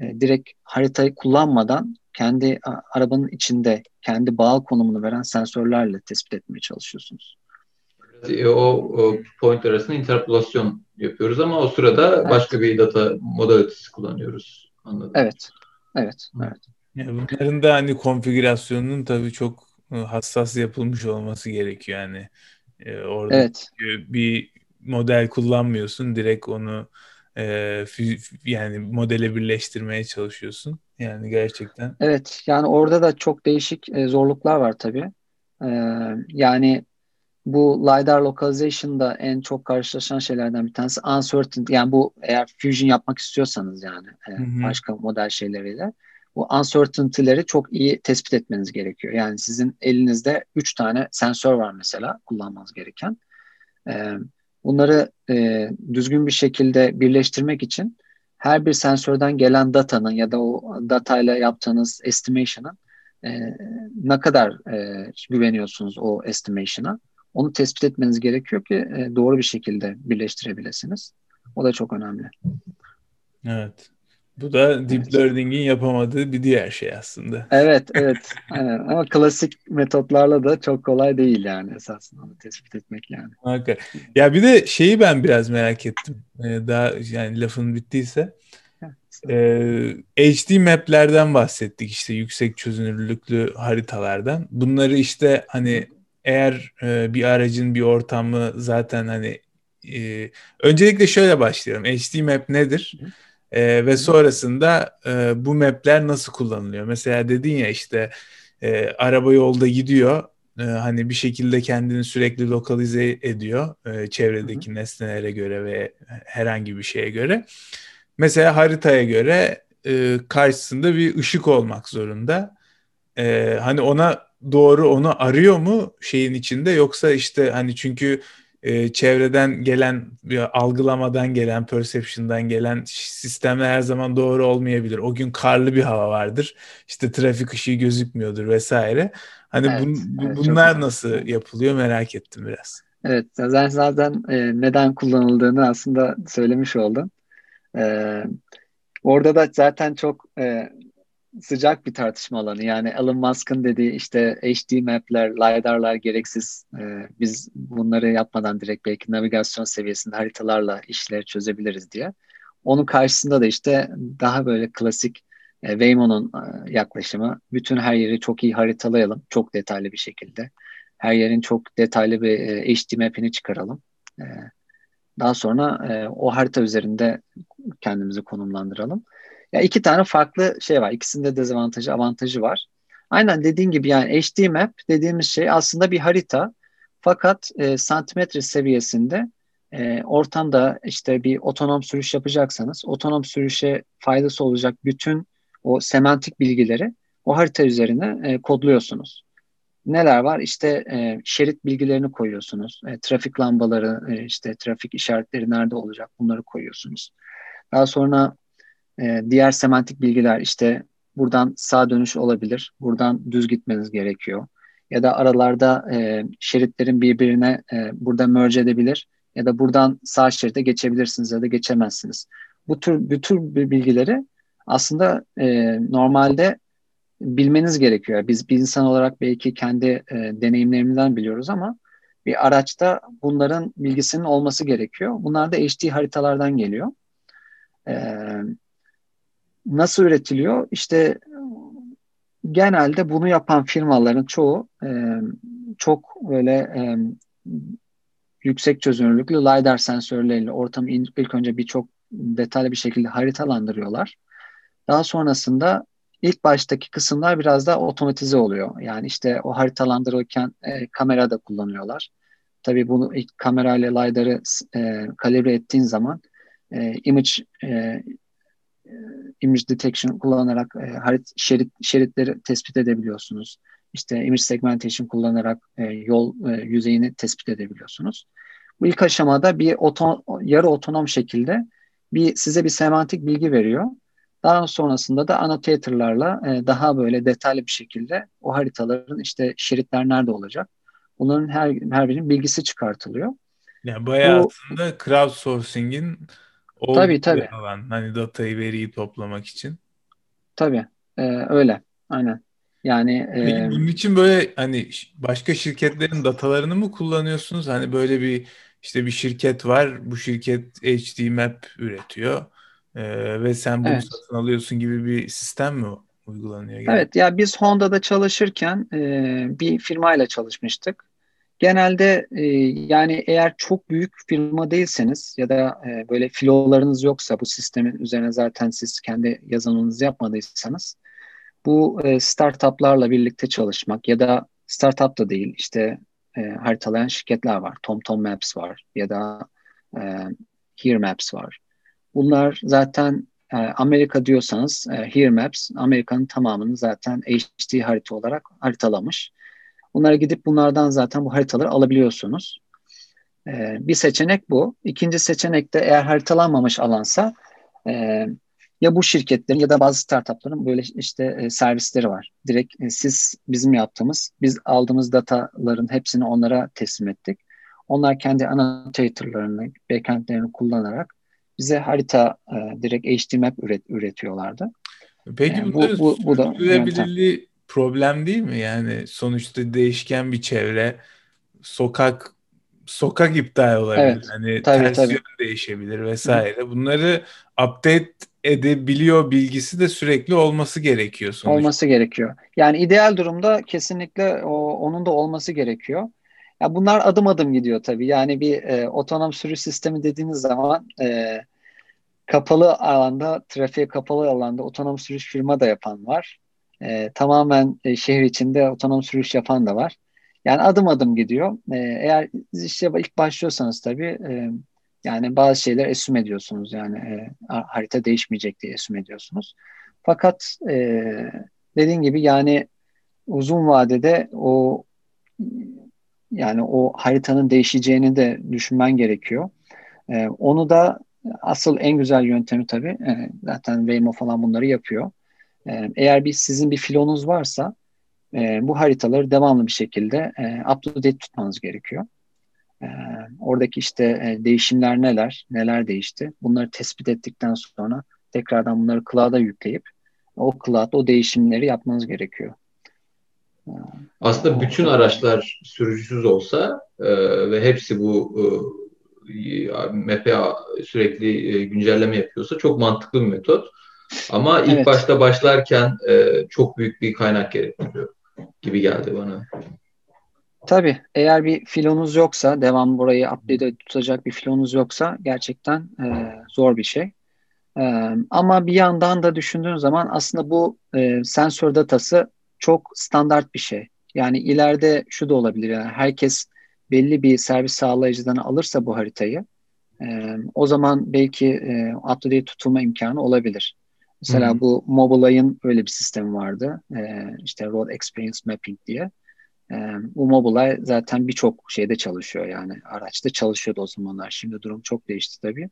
e, direkt haritayı kullanmadan kendi a, arabanın içinde kendi bağ konumunu veren sensörlerle tespit etmeye çalışıyorsunuz. E, o, o point arasında interpolasyon yapıyoruz ama o sırada evet. başka bir data modalitesi kullanıyoruz. Anladım. Evet. Evet. Evet. Yani bunların da hani konfigürasyonunun tabii çok hassas yapılmış olması gerekiyor yani. Ee, orada evet. bir model kullanmıyorsun direkt onu e, yani modele birleştirmeye çalışıyorsun. Yani gerçekten. Evet yani orada da çok değişik e, zorluklar var tabii. E, yani bu LiDAR localization'da en çok karşılaşan şeylerden bir tanesi uncertainty. Yani bu eğer fusion yapmak istiyorsanız yani e, başka model şeyleriyle bu uncertainty'leri çok iyi tespit etmeniz gerekiyor. Yani sizin elinizde üç tane sensör var mesela kullanmanız gereken. Bunları düzgün bir şekilde birleştirmek için her bir sensörden gelen datanın ya da o datayla yaptığınız estimation'ın ne kadar güveniyorsunuz o estimation'a onu tespit etmeniz gerekiyor ki doğru bir şekilde birleştirebilirsiniz. O da çok önemli. Evet. Bu da deep evet. learning'in yapamadığı bir diğer şey aslında. Evet, evet. Aynen. Ama klasik metotlarla da çok kolay değil yani esasında onu tespit etmek yani. Okay. Ya bir de şeyi ben biraz merak ettim. Ee, daha yani lafın bittiyse. Ee, HD map'lerden bahsettik işte yüksek çözünürlüklü haritalardan. Bunları işte hani eğer e, bir aracın bir ortamı zaten hani e, öncelikle şöyle başlayalım. HD map nedir? E, ve sonrasında e, bu mapler nasıl kullanılıyor? Mesela dedin ya işte e, araba yolda gidiyor. E, hani bir şekilde kendini sürekli lokalize ediyor e, çevredeki Hı-hı. nesnelere göre ve herhangi bir şeye göre. Mesela haritaya göre e, karşısında bir ışık olmak zorunda. E, hani ona doğru onu arıyor mu şeyin içinde yoksa işte hani çünkü e, çevreden gelen algılamadan gelen perception'dan gelen sistemler her zaman doğru olmayabilir. O gün karlı bir hava vardır. İşte trafik ışığı gözükmüyordur vesaire. Hani evet, bun, evet, bunlar çok... nasıl yapılıyor merak ettim biraz. Evet, zaten zaten e, neden kullanıldığını aslında söylemiş oldun. E, orada da zaten çok e, sıcak bir tartışma alanı. Yani Elon Musk'ın dediği işte HD map'ler, LiDAR'lar gereksiz. Ee, biz bunları yapmadan direkt belki navigasyon seviyesinde haritalarla işleri çözebiliriz diye. Onun karşısında da işte daha böyle klasik e, Waymo'nun e, yaklaşımı. Bütün her yeri çok iyi haritalayalım. Çok detaylı bir şekilde. Her yerin çok detaylı bir e, HD map'ini çıkaralım. E, daha sonra e, o harita üzerinde kendimizi konumlandıralım. Ya iki tane farklı şey var. İkisinde dezavantajı, avantajı var. Aynen dediğin gibi yani HD map dediğimiz şey aslında bir harita. Fakat e, santimetre seviyesinde e, ortamda işte bir otonom sürüş yapacaksanız otonom sürüşe faydası olacak bütün o semantik bilgileri o harita üzerine e, kodluyorsunuz. Neler var? İşte e, şerit bilgilerini koyuyorsunuz. E, trafik lambaları, e, işte trafik işaretleri nerede olacak bunları koyuyorsunuz. Daha sonra e, diğer semantik bilgiler işte buradan sağ dönüş olabilir, buradan düz gitmeniz gerekiyor. Ya da aralarda e, şeritlerin birbirine e, burada merge edebilir ya da buradan sağ şeride geçebilirsiniz ya da geçemezsiniz. Bu tür bütün bilgileri aslında e, normalde bilmeniz gerekiyor. Biz bir insan olarak belki kendi e, deneyimlerimizden biliyoruz ama bir araçta bunların bilgisinin olması gerekiyor. Bunlar da HD haritalardan geliyor. E, nasıl üretiliyor? İşte genelde bunu yapan firmaların çoğu e, çok böyle e, yüksek çözünürlüklü LiDAR sensörleriyle ortamı ilk önce birçok detaylı bir şekilde haritalandırıyorlar. Daha sonrasında ilk baştaki kısımlar biraz daha otomatize oluyor. Yani işte o haritalandırırken e, kamera da kullanıyorlar. Tabii bunu ilk kamerayla LiDAR'ı e, kalibre ettiğin zaman e, image e, image detection kullanarak e, harit şerit şeritleri tespit edebiliyorsunuz. İşte image segmentation kullanarak e, yol e, yüzeyini tespit edebiliyorsunuz. Bu ilk aşamada bir oto, yarı otonom şekilde bir size bir semantik bilgi veriyor. Daha sonrasında da annotatorlarla e, daha böyle detaylı bir şekilde o haritaların işte şeritler nerede olacak? Bunların her her birinin bilgisi çıkartılıyor. Yani bayağı Bu, aslında crowdsourcing'in olduğu tabii, tabii. alan. Hani datayı, veriyi toplamak için. Tabii. E, öyle. Aynen. Yani Peki e, bunun için böyle hani başka şirketlerin datalarını mı kullanıyorsunuz? Hani böyle bir işte bir şirket var. Bu şirket HD map üretiyor. Ee, ve sen bunu evet. satın alıyorsun gibi bir sistem mi uygulanıyor? Yani? Evet ya biz Honda'da çalışırken e, bir firmayla çalışmıştık. Genelde e, yani eğer çok büyük firma değilseniz ya da e, böyle filolarınız yoksa bu sistemin üzerine zaten siz kendi yazılımınızı yapmadıysanız bu e, startuplarla birlikte çalışmak ya da startup da değil işte e, haritalayan şirketler var. TomTom Maps var ya da e, Here Maps var. Bunlar zaten e, Amerika diyorsanız e, Here Maps Amerika'nın tamamını zaten HD harita olarak haritalamış. Bunlara gidip bunlardan zaten bu haritaları alabiliyorsunuz. E, bir seçenek bu. İkinci seçenek de eğer haritalanmamış alansa e, ya bu şirketlerin ya da bazı startupların böyle işte e, servisleri var. Direkt e, siz bizim yaptığımız, biz aldığımız dataların hepsini onlara teslim ettik. Onlar kendi annotatorlarını, backendlerini kullanarak bize harita e, direkt HTML üret, üretiyorlardı. Peki e, bu, bu, bu da sürdürülebilirliği problem değil mi? Yani sonuçta değişken bir çevre, sokak sokak iptal olabilir. Evet, hani tabii, ters tabii. yön değişebilir vesaire. Hı. Bunları update edebiliyor bilgisi de sürekli olması gerekiyor sonuçta. Olması gerekiyor. Yani ideal durumda kesinlikle o, onun da olması gerekiyor. Ya bunlar adım adım gidiyor tabii. Yani bir e, otonom sürüş sistemi dediğiniz zaman e, kapalı alanda, trafiğe kapalı alanda otonom sürüş firma da yapan var. E, tamamen e, şehir içinde otonom sürüş yapan da var. Yani adım adım gidiyor. E, eğer işte ilk başlıyorsanız tabii e, yani bazı şeyler esüm ediyorsunuz. Yani e, harita değişmeyecek diye esüm ediyorsunuz. Fakat e, dediğin gibi yani uzun vadede o yani o haritanın değişeceğini de düşünmen gerekiyor. E, onu da asıl en güzel yöntemi tabii e, zaten Waymo falan bunları yapıyor. E, eğer bir sizin bir filonuz varsa e, bu haritaları devamlı bir şekilde e, up to date tutmanız gerekiyor. E, oradaki işte e, değişimler neler, neler değişti bunları tespit ettikten sonra tekrardan bunları cloud'a yükleyip o cloud o değişimleri yapmanız gerekiyor. Aslında bütün araçlar sürücüsüz olsa e, ve hepsi bu e, MPA sürekli e, güncelleme yapıyorsa çok mantıklı bir metot. Ama ilk evet. başta başlarken e, çok büyük bir kaynak gerektiriyor gibi geldi bana. Tabii eğer bir filonuz yoksa, devam burayı update tutacak bir filonuz yoksa gerçekten e, zor bir şey. E, ama bir yandan da düşündüğün zaman aslında bu e, sensör datası çok standart bir şey. Yani ileride şu da olabilir. Yani herkes belli bir servis sağlayıcıdan alırsa bu haritayı e, o zaman belki e, up-to-date tutulma imkanı olabilir. Mesela Hı-hı. bu Mobileye'ın öyle bir sistemi vardı. E, işte Road Experience Mapping diye. E, bu Mobileye zaten birçok şeyde çalışıyor yani. Araçta çalışıyordu o zamanlar. Şimdi durum çok değişti tabii.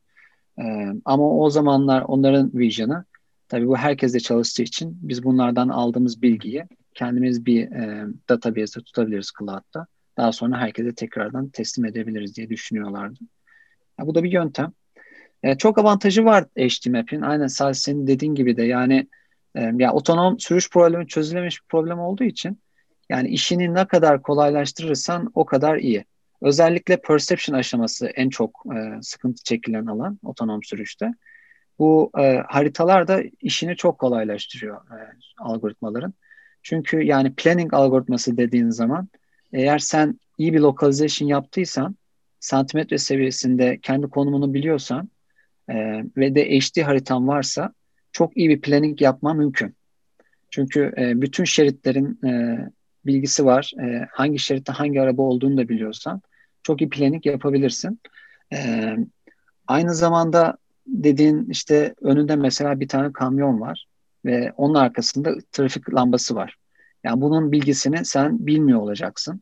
E, ama o zamanlar onların vision'ı tabii bu herkeste çalıştığı için biz bunlardan aldığımız bilgiyi kendimiz bir e, database'de tutabiliriz cloud'da. Daha sonra herkese tekrardan teslim edebiliriz diye düşünüyorlardı. Ya, bu da bir yöntem. E, çok avantajı var HDMap'in. Aynen sadece senin dediğin gibi de yani e, ya otonom sürüş problemi çözülemiş bir problem olduğu için yani işini ne kadar kolaylaştırırsan o kadar iyi. Özellikle perception aşaması en çok e, sıkıntı çekilen alan otonom sürüşte. Bu e, haritalar da işini çok kolaylaştırıyor e, algoritmaların. Çünkü yani planning algoritması dediğin zaman eğer sen iyi bir localization yaptıysan santimetre seviyesinde kendi konumunu biliyorsan e, ve de HD haritan varsa çok iyi bir planning yapma mümkün. Çünkü e, bütün şeritlerin e, bilgisi var. E, hangi şeritte hangi araba olduğunu da biliyorsan çok iyi planning yapabilirsin. E, aynı zamanda dediğin işte önünde mesela bir tane kamyon var ve onun arkasında trafik lambası var. Yani bunun bilgisini sen bilmiyor olacaksın.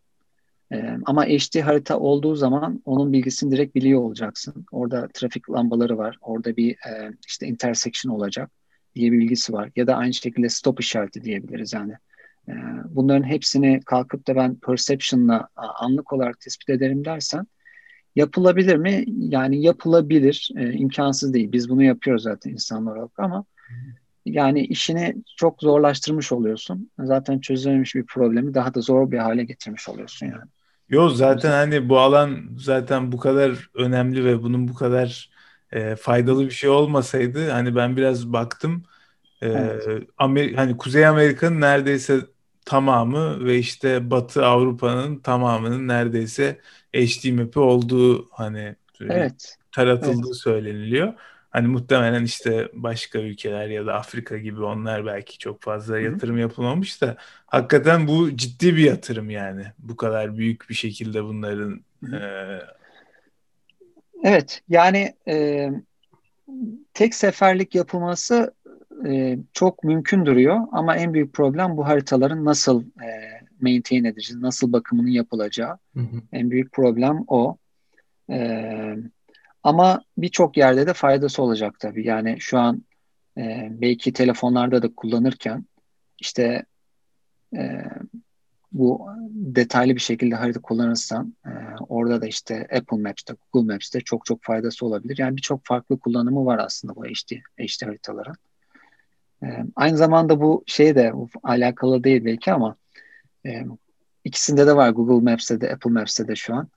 Ee, ama HD harita olduğu zaman onun bilgisini direkt biliyor olacaksın. Orada trafik lambaları var. Orada bir e, işte intersection olacak diye bir bilgisi var. Ya da aynı şekilde stop işareti diyebiliriz yani. E, bunların hepsini kalkıp da ben perception'la anlık olarak tespit ederim dersen yapılabilir mi? Yani yapılabilir. E, imkansız değil. Biz bunu yapıyoruz zaten insanlar olarak ama yani işini çok zorlaştırmış oluyorsun. Zaten çözülememiş bir problemi daha da zor bir hale getirmiş oluyorsun yani. Yok zaten hani bu alan zaten bu kadar önemli ve bunun bu kadar e, faydalı bir şey olmasaydı hani ben biraz baktım e, evet. Amer hani Kuzey Amerika'nın neredeyse tamamı ve işte Batı Avrupa'nın tamamının neredeyse HD map'i olduğu hani evet. taratıldığı evet. söyleniliyor. Hani muhtemelen işte başka ülkeler ya da Afrika gibi onlar belki çok fazla yatırım yapılmamış da hakikaten bu ciddi bir yatırım yani. Bu kadar büyük bir şekilde bunların e... Evet yani e, tek seferlik yapılması e, çok mümkün duruyor ama en büyük problem bu haritaların nasıl e, maintain edici, nasıl bakımının yapılacağı. Hı hı. En büyük problem o. E, ama birçok yerde de faydası olacak tabii. Yani şu an e, belki telefonlarda da kullanırken işte e, bu detaylı bir şekilde harita kullanırsan e, orada da işte Apple Maps'te, Google Maps'te çok çok faydası olabilir. Yani birçok farklı kullanımı var aslında bu HD, HD haritaların. E, aynı zamanda bu şey de bu alakalı değil belki ama e, ikisinde de var Google Maps'te de Apple Maps'te de şu an.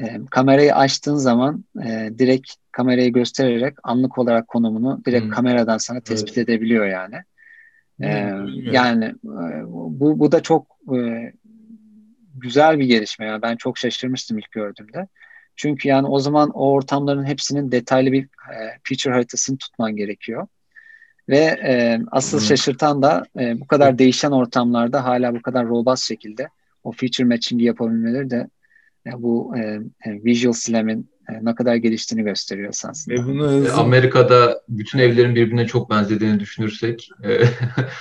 E, kamerayı açtığın zaman e, direkt kamerayı göstererek anlık olarak konumunu direkt hmm. kameradan sana tespit evet. edebiliyor yani. Hmm, e, yani e, bu bu da çok e, güzel bir gelişme yani ben çok şaşırmıştım ilk gördüğümde. Çünkü yani o zaman o ortamların hepsinin detaylı bir e, feature haritasını tutman gerekiyor. Ve e, asıl hmm. şaşırtan da e, bu kadar değişen ortamlarda hala bu kadar robust şekilde o feature matching'i yapabilmeleri de ya bu e, e, Visual Slam'in e, ne kadar geliştiğini gösteriyor aslında. Ve bunu. Amerika'da bütün evlerin birbirine çok benzediğini düşünürsek e,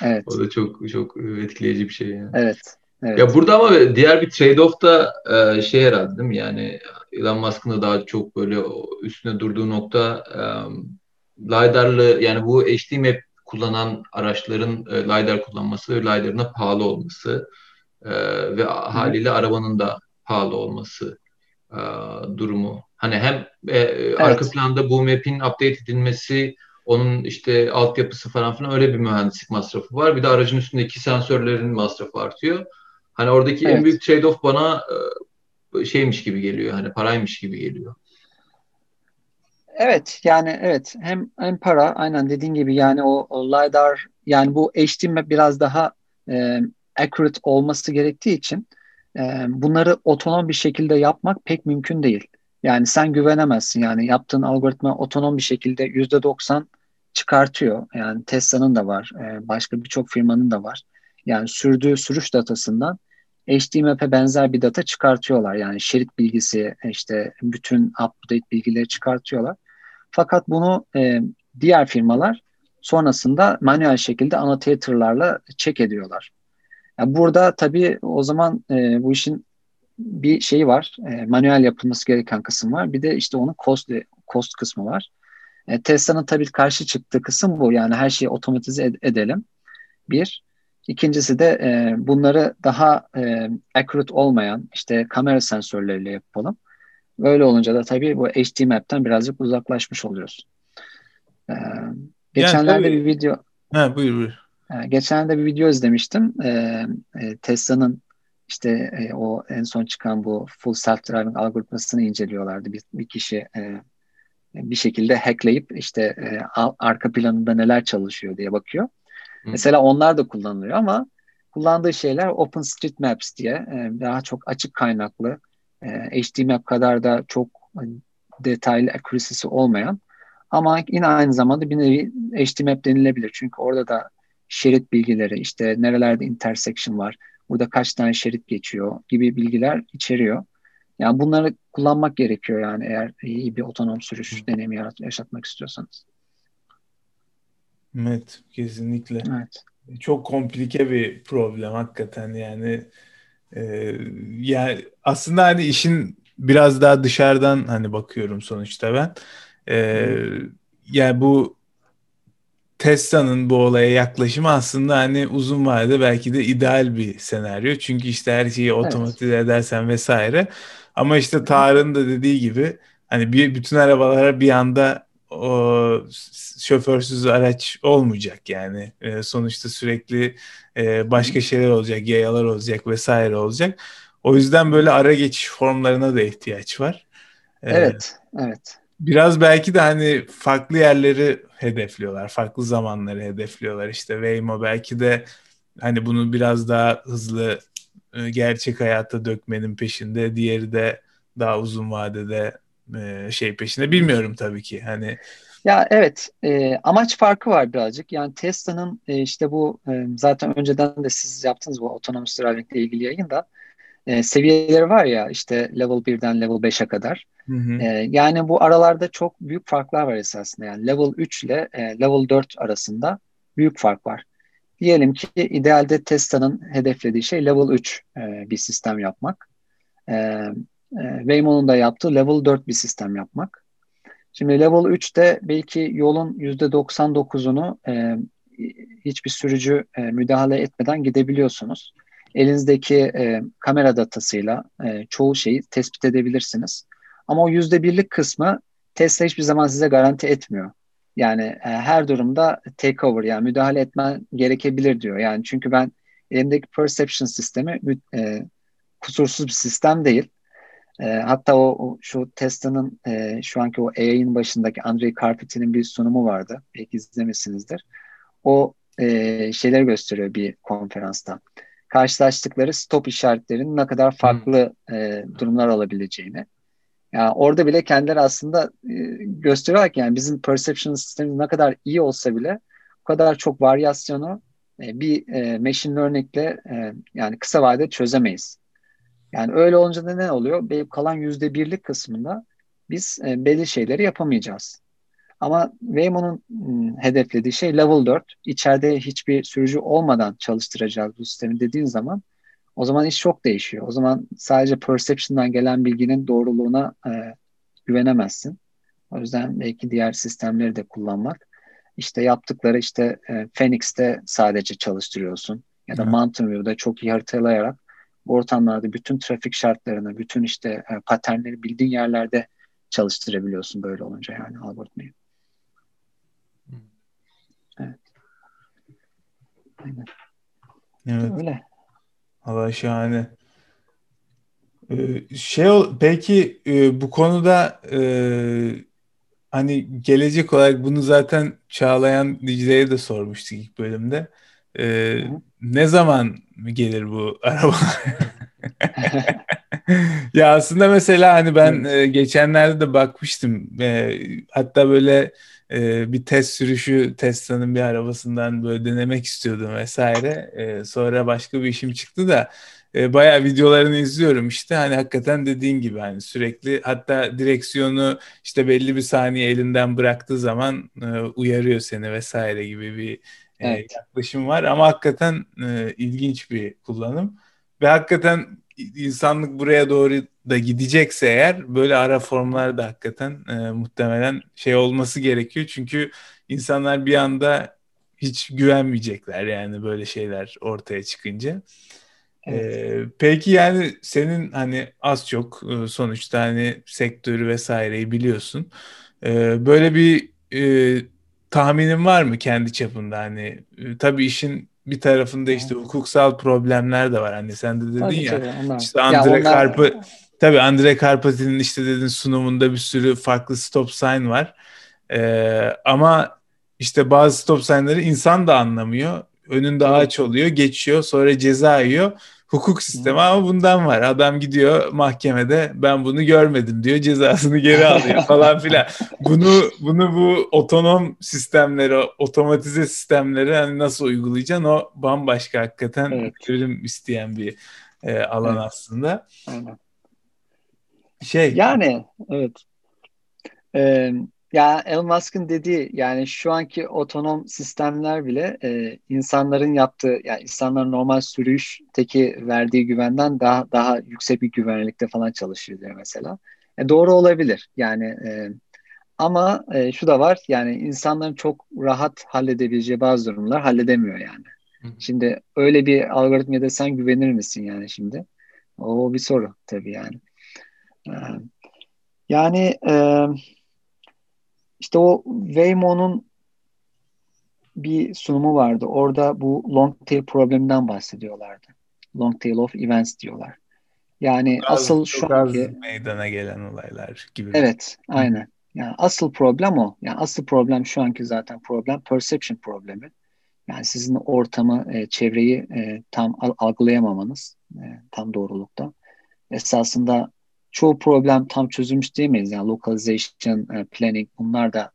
evet. o da çok çok etkileyici bir şey yani. Evet. Evet. Ya burada ama diğer bir trade-off da şey herhalde değil mi? Yani Elon Musk'ın da daha çok böyle üstüne durduğu nokta LiDAR'lı yani bu HD map kullanan araçların LiDAR kullanması ve LiDAR'ına pahalı olması ve haliyle arabanın da pahalı olması e, durumu. Hani hem e, evet. arka planda bu map'in update edilmesi onun işte altyapısı falan filan öyle bir mühendislik masrafı var. Bir de aracın üstündeki sensörlerin masrafı artıyor. Hani oradaki evet. en büyük trade-off bana e, şeymiş gibi geliyor. Hani paraymış gibi geliyor. Evet yani evet hem hem para aynen dediğin gibi yani o, o lidar yani bu HD biraz daha e, accurate olması gerektiği için e, bunları otonom bir şekilde yapmak pek mümkün değil. Yani sen güvenemezsin yani yaptığın algoritma otonom bir şekilde yüzde doksan çıkartıyor. Yani Tesla'nın da var, e, başka birçok firmanın da var. Yani sürdüğü sürüş datasından HDMap'e benzer bir data çıkartıyorlar. Yani şerit bilgisi, işte bütün update bilgileri çıkartıyorlar. Fakat bunu e, diğer firmalar sonrasında manuel şekilde annotatorlarla check ediyorlar. Yani burada tabii o zaman e, bu işin bir şeyi var. E, manuel yapılması gereken kısım var. Bir de işte onun cost, cost kısmı var. E, Tesla'nın tabii karşı çıktığı kısım bu. Yani her şeyi otomatize ed- edelim. Bir. İkincisi de e, bunları daha e, accurate olmayan işte kamera sensörleriyle yapalım. Böyle olunca da tabii bu HD map'ten birazcık uzaklaşmış oluyoruz. Ee, geçenlerde yani, bir video ha, buyur buyur. E, geçenlerde bir video izlemiştim. Ee, e, Tesla'nın işte e, o en son çıkan bu full self driving algoritmasını inceliyorlardı. Bir, bir kişi e, bir şekilde hackleyip işte e, arka planında neler çalışıyor diye bakıyor. Hı. Mesela onlar da kullanılıyor ama kullandığı şeyler OpenStreetMaps diye e, daha çok açık kaynaklı e, HDMap kadar da çok detaylı accuracy'si olmayan ama yine aynı zamanda bir nevi HDMap denilebilir. Çünkü orada da şerit bilgileri, işte nerelerde intersection var, burada kaç tane şerit geçiyor gibi bilgiler içeriyor. Yani bunları kullanmak gerekiyor yani eğer iyi bir otonom sürüş deneyimi yaşatmak istiyorsanız. Evet, kesinlikle. Evet. Çok komplike bir problem hakikaten yani ee, yani aslında hani işin biraz daha dışarıdan hani bakıyorum sonuçta ben. Ee, yani bu Tesla'nın bu olaya yaklaşımı aslında hani uzun vadede belki de ideal bir senaryo. Çünkü işte her şeyi otomatize evet. edersen vesaire. Ama işte Tarık'ın da dediği gibi hani bir bütün arabalara bir anda o şoförsüz araç olmayacak yani. E, sonuçta sürekli e, başka şeyler olacak, yayalar olacak vesaire olacak. O yüzden böyle ara geçiş formlarına da ihtiyaç var. E, evet, evet. Biraz belki de hani farklı yerleri hedefliyorlar, farklı zamanları hedefliyorlar. İşte Waymo belki de hani bunu biraz daha hızlı e, gerçek hayata dökmenin peşinde, diğeri de daha uzun vadede e, şey peşinde. Bilmiyorum tabii ki. Hani ya evet e, amaç farkı var birazcık. Yani Tesla'nın e, işte bu e, zaten önceden de siz yaptınız bu otonomous driving ile ilgili yayında e, seviyeleri var ya işte level 1'den level 5'e kadar. Hı hı. E, yani bu aralarda çok büyük farklar var esasında. Yani level 3 ile e, level 4 arasında büyük fark var. Diyelim ki idealde Tesla'nın hedeflediği şey level 3 e, bir sistem yapmak. E, e, Waymo'nun da yaptığı level 4 bir sistem yapmak. Şimdi level 3'te belki yolun %99'unu e, hiçbir sürücü e, müdahale etmeden gidebiliyorsunuz. Elinizdeki e, kamera datasıyla e, çoğu şeyi tespit edebilirsiniz. Ama o %1'lik kısmı Tesla hiçbir zaman size garanti etmiyor. Yani e, her durumda takeover yani müdahale etmen gerekebilir diyor. Yani çünkü ben elimdeki perception sistemi e, kusursuz bir sistem değil. E, hatta o, o şu Tesla'nın e, şu anki o AI'nin başındaki Andrei Karpathy'nin bir sunumu vardı. Belki izlemişsinizdir. O e, şeyler gösteriyor bir konferansta. Karşılaştıkları stop işaretlerinin ne kadar farklı hmm. e, durumlar alabileceğini. Yani orada bile kendileri aslında e, gösteriyorlar ki yani bizim perception sistemimiz ne kadar iyi olsa bile o kadar çok varyasyonu e, bir e, machine learning ile e, yani kısa vadede çözemeyiz. Yani öyle olunca da ne oluyor? Kalan yüzde birlik kısmında biz e, belli şeyleri yapamayacağız. Ama Waymo'nun ıı, hedeflediği şey level 4. İçeride hiçbir sürücü olmadan çalıştıracağız bu sistemi dediğin zaman O zaman iş çok değişiyor. O zaman sadece perception'dan gelen bilginin doğruluğuna e, güvenemezsin. O yüzden belki diğer sistemleri de kullanmak. İşte yaptıkları işte e, Phoenix'te sadece çalıştırıyorsun ya da evet. Mountain View'da çok iyi haritalayarak ortamlarda bütün trafik şartlarını, bütün işte e, paternleri bildiğin yerlerde çalıştırabiliyorsun böyle olunca yani algoritmayı. Aynen. Evet. Öyle. Allah şahane. Ee, şey peki e, bu konuda e, hani gelecek olarak bunu zaten Çağlayan Dicle'ye de sormuştuk ilk bölümde. Ee, ne zaman gelir bu araba? ya aslında mesela hani ben e, geçenlerde de bakmıştım. E, hatta böyle e, bir test sürüşü Tesla'nın bir arabasından böyle denemek istiyordum vesaire. E, sonra başka bir işim çıktı da e, bayağı videolarını izliyorum işte hani hakikaten dediğin gibi hani sürekli hatta direksiyonu işte belli bir saniye elinden bıraktığı zaman e, uyarıyor seni vesaire gibi bir e, evet. yaklaşım var ama hakikaten e, ilginç bir kullanım ve hakikaten insanlık buraya doğru da gidecekse eğer böyle ara formlar da hakikaten e, muhtemelen şey olması gerekiyor. Çünkü insanlar bir anda hiç güvenmeyecekler yani böyle şeyler ortaya çıkınca. Evet. Ee, peki yani senin hani az çok e, sonuçta hani sektörü vesaireyi biliyorsun. Ee, böyle bir e, tahminin var mı kendi çapında hani e, tabii işin bir tarafında işte hukuksal problemler de var. Hani sen de dedin tabii ya onlar. işte Andre ya Karpa onlar... tabii Andre Karpati'nin işte dedin sunumunda bir sürü farklı stop sign var. Ee, ama işte bazı stop sign'ları insan da anlamıyor. Önünde ağaç oluyor, geçiyor, sonra ceza yiyor hukuk sistemi ama bundan var. Adam gidiyor mahkemede ben bunu görmedim diyor cezasını geri alıyor falan filan. Bunu bunu bu otonom sistemleri, otomatize sistemleri hani nasıl uygulayacaksın o bambaşka hakikaten evet. çözüm isteyen bir e, alan evet. aslında. Aynen. Şey. Yani evet. Ee, ya Elon Musk'ın dediği yani şu anki otonom sistemler bile e, insanların yaptığı yani insanların normal sürüşteki verdiği güvenden daha daha yüksek bir güvenlikte falan çalışıyor diyor mesela. E, doğru olabilir yani e, ama e, şu da var yani insanların çok rahat halledebileceği bazı durumlar halledemiyor yani. Hı. Şimdi öyle bir algoritmaya sen güvenir misin yani şimdi? O bir soru tabii yani. E, yani e, işte o Waymo'nun bir sunumu vardı. Orada bu long tail probleminden bahsediyorlardı. Long tail of events diyorlar. Yani az, asıl şu anki meydana gelen olaylar gibi. Evet, aynen. Yani asıl problem o. Yani asıl problem şu anki zaten problem perception problemi. Yani sizin ortamı, e, çevreyi e, tam algılayamamanız e, tam doğrulukta. Esasında çoğu problem tam çözülmüş diyemeyiz. Yani localization, e, planning bunlar da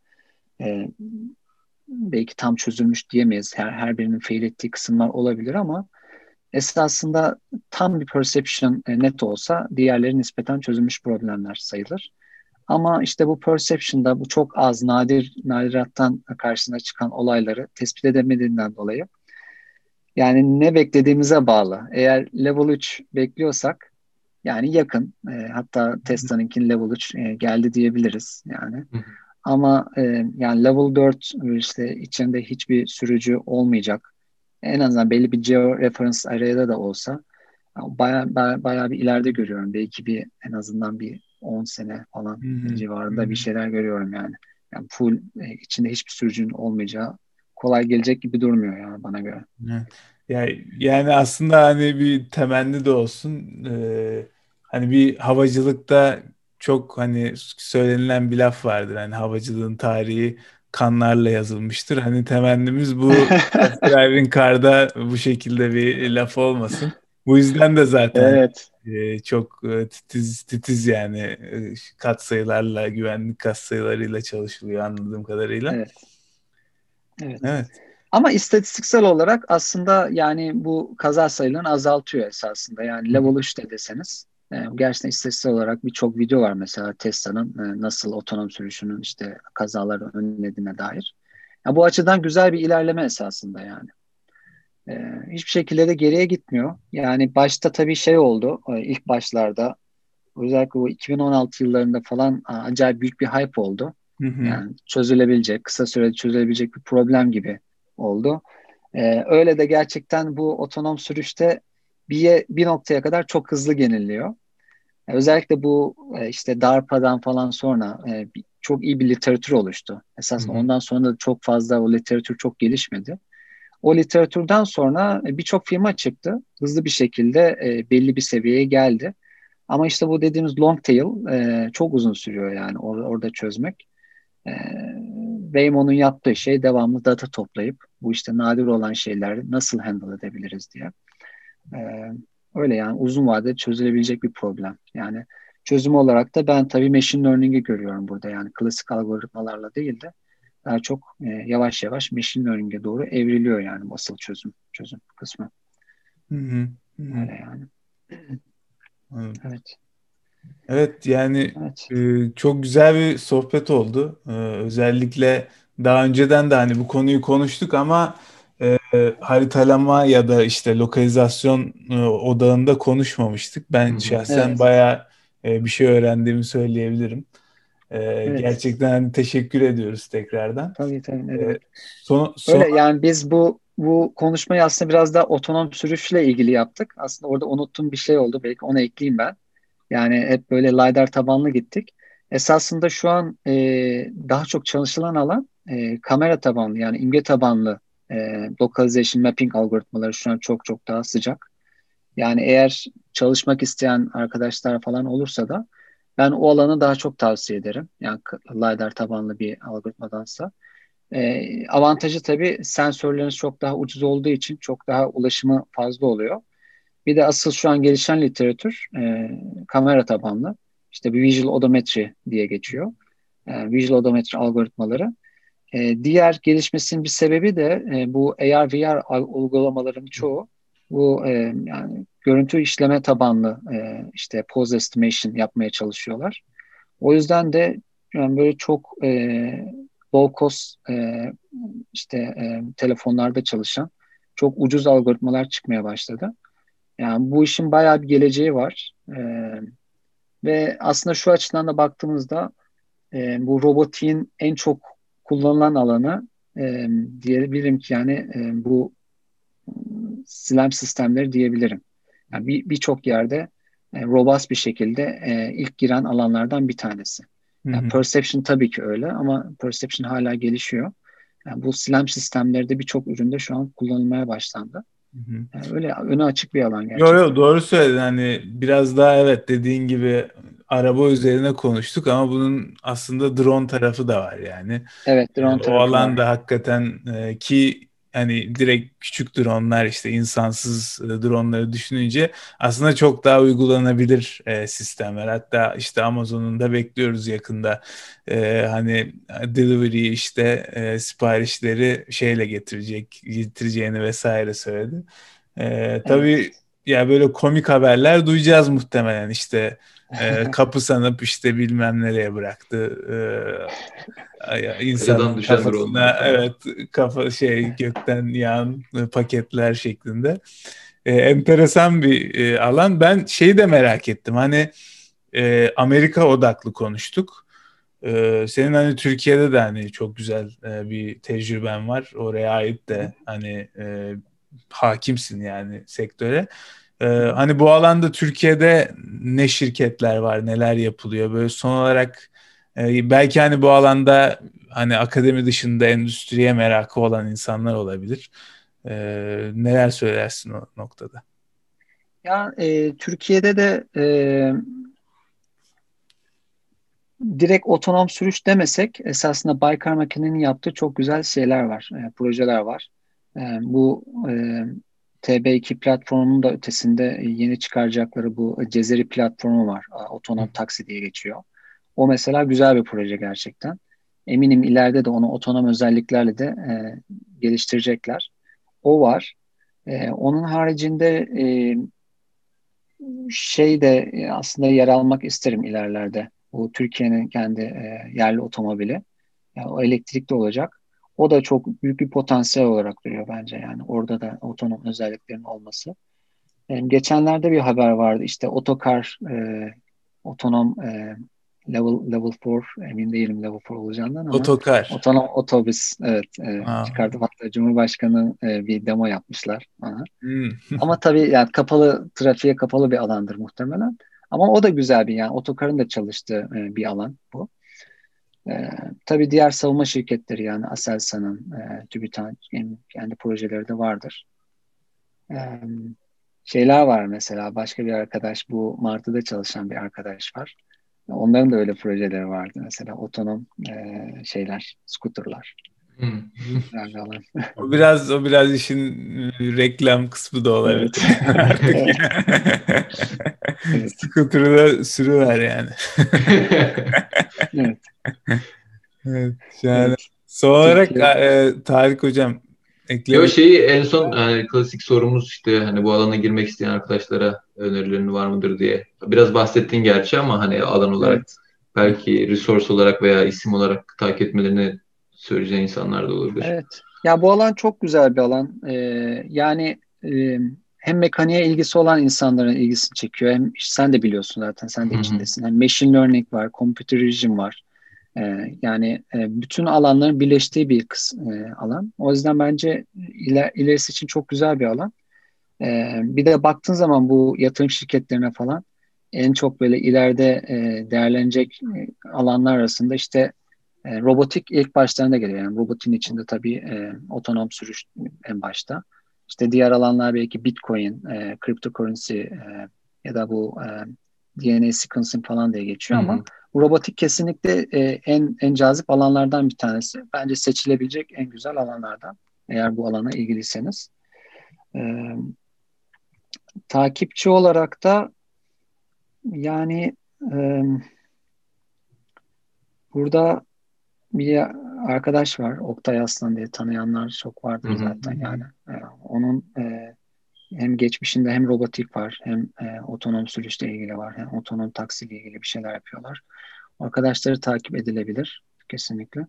e, belki tam çözülmüş diyemeyiz. Her, her birinin fail ettiği kısımlar olabilir ama esasında tam bir perception e, net olsa diğerleri nispeten çözülmüş problemler sayılır. Ama işte bu perception'da bu çok az nadir nadirattan karşısına çıkan olayları tespit edemediğinden dolayı yani ne beklediğimize bağlı. Eğer level 3 bekliyorsak yani yakın. E, hatta Tesla'nınkin level 3 e, geldi diyebiliriz yani. Ama e, yani level 4 işte içinde hiçbir sürücü olmayacak. En azından belli bir geo reference array'da da olsa bayağı baya, baya bir ileride görüyorum. Belki bir en azından bir 10 sene falan civarında bir şeyler görüyorum yani. Yani full e, içinde hiçbir sürücünün olmayacağı kolay gelecek gibi durmuyor yani bana göre. Evet. Yani, yani aslında hani bir temenni de olsun. Ee, hani bir havacılıkta çok hani söylenilen bir laf vardır. Hani havacılığın tarihi kanlarla yazılmıştır. Hani temennimiz bu driving car'da bu şekilde bir laf olmasın. Bu yüzden de zaten evet. e, çok e, titiz titiz yani e, kat sayılarla güvenlik kat sayılarıyla çalışılıyor anladığım kadarıyla. Evet. Evet. evet. Ama istatistiksel olarak aslında yani bu kaza sayılarını azaltıyor esasında. Yani level 3 de deseniz gerçekten istatistik olarak birçok video var mesela Tesla'nın e, nasıl otonom sürüşünün işte kazaları önlediğine dair. Ya bu açıdan güzel bir ilerleme esasında yani. E, hiçbir şekilde de geriye gitmiyor. Yani başta tabii şey oldu e, ilk başlarda özellikle bu 2016 yıllarında falan acayip büyük bir hype oldu. Hı hı. Yani çözülebilecek, kısa sürede çözülebilecek bir problem gibi oldu. Ee, öyle de gerçekten bu otonom sürüşte bir, bir noktaya kadar çok hızlı geniliyor. Yani özellikle bu e, işte DARPA'dan falan sonra e, çok iyi bir literatür oluştu. Esasında ondan sonra da çok fazla o literatür çok gelişmedi. O literatürden sonra e, birçok firma çıktı. Hızlı bir şekilde e, belli bir seviyeye geldi. Ama işte bu dediğimiz long tail e, çok uzun sürüyor yani or- orada çözmek. E, Waymo'nun yaptığı şey devamlı data toplayıp bu işte nadir olan şeyleri nasıl handle edebiliriz diye. E, öyle yani uzun vadede çözülebilecek bir problem. Yani çözüm olarak da ben tabii machine learning'i görüyorum burada. Yani klasik algoritmalarla değil de daha çok e, yavaş yavaş machine learning'e doğru evriliyor yani asıl çözüm çözüm kısmı. Hı hı. Öyle yani. Evet. Evet yani evet. E, çok güzel bir sohbet oldu. E, özellikle daha önceden de hani bu konuyu konuştuk ama e, haritalama ya da işte lokalizasyon e, odağında konuşmamıştık. Ben Hı-hı. şahsen evet. bayağı e, bir şey öğrendiğimi söyleyebilirim. E, evet. Gerçekten hani teşekkür ediyoruz tekrardan. Tabii tabii. Ne E, son, son... Öyle yani biz bu bu konuşmayı aslında biraz da otonom sürüşle ilgili yaptık. Aslında orada unuttuğum bir şey oldu. Belki onu ekleyeyim ben. Yani hep böyle LiDAR tabanlı gittik. Esasında şu an e, daha çok çalışılan alan e, kamera tabanlı yani imge tabanlı e, localization mapping algoritmaları şu an çok çok daha sıcak. Yani eğer çalışmak isteyen arkadaşlar falan olursa da ben o alanı daha çok tavsiye ederim. Yani LiDAR tabanlı bir algoritmadansa. E, avantajı tabii sensörleriniz çok daha ucuz olduğu için çok daha ulaşımı fazla oluyor. Bir de asıl şu an gelişen literatür e, kamera tabanlı. İşte bir visual odometry diye geçiyor. E, visual odometry algoritmaları. E, diğer gelişmesinin bir sebebi de e, bu AR VR uygulamaların çoğu bu e, yani görüntü işleme tabanlı e, işte pose estimation yapmaya çalışıyorlar. O yüzden de yani böyle çok e, low cost e, işte e, telefonlarda çalışan çok ucuz algoritmalar çıkmaya başladı. Yani bu işin bayağı bir geleceği var. E, ve aslında şu açıdan da baktığımızda e, bu robotiğin en çok kullanılan alanı e, diyebilirim ki yani e, bu SLAM sistemleri diyebilirim. Yani birçok bir yerde e, robust bir şekilde e, ilk giren alanlardan bir tanesi. Yani perception tabii ki öyle ama perception hala gelişiyor. Yani bu SLAM sistemleri de birçok üründe şu an kullanılmaya başlandı. Yani öyle önü açık bir alan gerçekten. Yok yok doğru söyledin. Hani biraz daha evet dediğin gibi araba üzerine konuştuk ama bunun aslında drone tarafı da var yani. Evet drone yani tarafı O alan da hakikaten e, ki hani direkt küçük dronlar işte insansız e, dronları düşününce aslında çok daha uygulanabilir e, sistemler. Hatta işte Amazon'un da bekliyoruz yakında e, hani delivery işte e, siparişleri şeyle getirecek getireceğini vesaire söyledi. E, tabii evet. ya böyle komik haberler duyacağız muhtemelen işte e, kapı sanıp işte bilmem nereye bıraktı. E, insan kafasına evet kafa şey gökten yağan paketler şeklinde. E, enteresan bir e, alan. Ben şeyi de merak ettim. Hani e, Amerika odaklı konuştuk. E, senin hani Türkiye'de de hani çok güzel e, bir tecrüben var. Oraya ait de hani e, hakimsin yani sektöre. Ee, hani bu alanda Türkiye'de ne şirketler var, neler yapılıyor? Böyle son olarak e, belki hani bu alanda hani akademi dışında endüstriye merakı olan insanlar olabilir. E, neler söylersin o noktada? Ya e, Türkiye'de de e, direkt otonom sürüş demesek esasında Baykar Makine'nin yaptığı çok güzel şeyler var, e, projeler var. E, bu e, TB2 platformunun da ötesinde yeni çıkaracakları bu Cezeri platformu var. Otonom taksi diye geçiyor. O mesela güzel bir proje gerçekten. Eminim ileride de onu otonom özelliklerle de e, geliştirecekler. O var. E, onun haricinde e, şey de aslında yer almak isterim ilerlerde. Bu Türkiye'nin kendi e, yerli otomobili. Yani o elektrikli olacak. O da çok büyük bir potansiyel olarak duruyor bence yani orada da otonom özelliklerin olması. Yani geçenlerde bir haber vardı işte otokar e, otonom e, level level 4 emin değilim level 4 olacağından ama otokar otonom otobüs evet e, çıkardı hatta Cumhurbaşkanı e, bir demo yapmışlar bana. Hmm. ama tabii yani kapalı trafiğe kapalı bir alandır muhtemelen. Ama o da güzel bir yani otokarın da çalıştığı e, bir alan bu. E, tabii diğer savunma şirketleri yani Aselsan'ın, e, TÜBİTAK kendi projeleri de vardır. E, şeyler var mesela başka bir arkadaş bu Martı'da çalışan bir arkadaş var. Onların da öyle projeleri vardı mesela otonom e, şeyler, skuterlar. Hmm. o biraz o biraz işin reklam kısmı da olabilir. Evet. evet. Skuter'ı da sürüver yani. evet. evet. Yani evet. son olarak e, Tarık hocam Eklemek... şeyi en son yani klasik sorumuz işte hani bu alana girmek isteyen arkadaşlara önerilerin var mıdır diye. Biraz bahsettin gerçi ama hani alan olarak evet. belki resource olarak veya isim olarak takip etmelerini söyleyeceğin insanlar da olabilir. Evet. Ya bu alan çok güzel bir alan. Ee, yani e, hem mekaniğe ilgisi olan insanların ilgisini çekiyor. Hem sen de biliyorsun zaten sen de içindesin. Hem machine learning var, computer vision var. Ee, yani e, bütün alanların birleştiği bir kıs, e, alan. O yüzden bence iler, ilerisi için çok güzel bir alan. Ee, bir de baktığın zaman bu yatırım şirketlerine falan en çok böyle ileride e, değerlenecek alanlar arasında işte robotik ilk başlarında geliyor. Yani robotin içinde tabii otonom sürüş en başta. İşte diğer alanlar belki Bitcoin, e, cryptocurrency e, ya da bu e, DNA sequencing falan diye geçiyor Hı-hı. ama robotik kesinlikle e, en en cazip alanlardan bir tanesi. Bence seçilebilecek en güzel alanlardan. Eğer bu alana ilgiliyseniz. E, takipçi olarak da yani e, burada bir arkadaş var Oktay Aslan diye tanıyanlar çok vardır Hı-hı. zaten yani. E, onun e, hem geçmişinde hem robotik var hem e, otonom sürüşle ilgili var hem otonom taksiyle ilgili bir şeyler yapıyorlar. Arkadaşları takip edilebilir kesinlikle.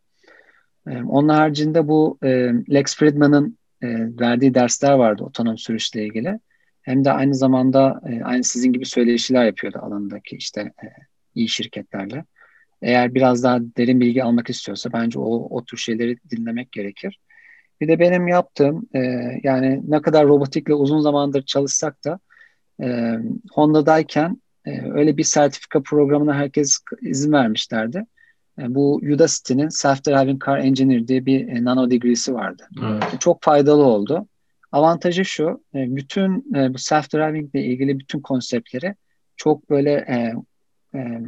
E, onun haricinde bu e, Lex Friedman'ın e, verdiği dersler vardı otonom sürüşle ilgili. Hem de aynı zamanda e, aynı sizin gibi söyleşiler yapıyordu alanındaki işte e, iyi şirketlerle. Eğer biraz daha derin bilgi almak istiyorsa bence o, o tür şeyleri dinlemek gerekir. Bir de benim yaptığım e, yani ne kadar robotikle uzun zamandır çalışsak da e, Honda'dayken e, öyle bir sertifika programına herkes izin vermişlerdi. E, bu Udacity'nin Self-Driving Car Engineer diye bir e, nano degree'si vardı. Evet. Çok faydalı oldu. Avantajı şu, e, bütün e, bu self-driving ile ilgili bütün konseptleri çok böyle e, e,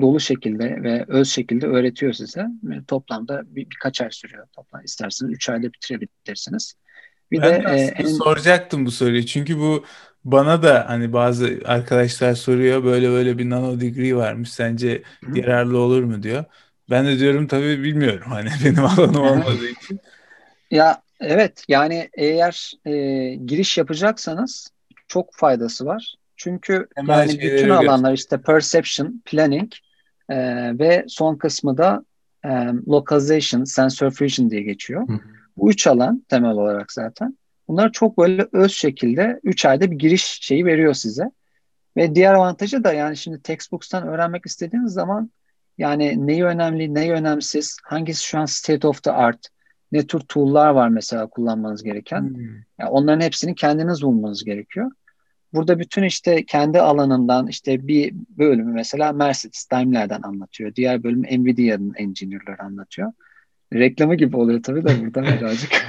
dolu şekilde ve öz şekilde öğretiyor size. Toplamda bir, birkaç ay sürüyor. Toplam isterseniz 3 ayda bitirebilirsiniz. Bir ben de, de e, en... soracaktım bu soruyu. Çünkü bu bana da hani bazı arkadaşlar soruyor böyle böyle bir nano degree varmış. Sence Hı. yararlı olur mu diyor. Ben de diyorum tabii bilmiyorum hani benim alanım olmadığı için. Ya evet yani eğer e, giriş yapacaksanız çok faydası var. Çünkü Hemen yani bütün alanlar işte perception, planning e, ve son kısmı da e, localization, sensor fusion diye geçiyor. Hı. Bu üç alan temel olarak zaten. Bunlar çok böyle öz şekilde 3 ayda bir giriş şeyi veriyor size. Ve diğer avantajı da yani şimdi textbooks'tan öğrenmek istediğiniz zaman yani neyi önemli, neyi önemsiz, hangisi şu an state of the art, ne tür tool'lar var mesela kullanmanız gereken. Hmm. Yani onların hepsini kendiniz bulmanız gerekiyor. Burada bütün işte kendi alanından işte bir bölümü mesela Mercedes Daimler'den anlatıyor. Diğer bölüm Nvidia'nın engineer'ları anlatıyor. Reklamı gibi oluyor tabii de burada birazcık.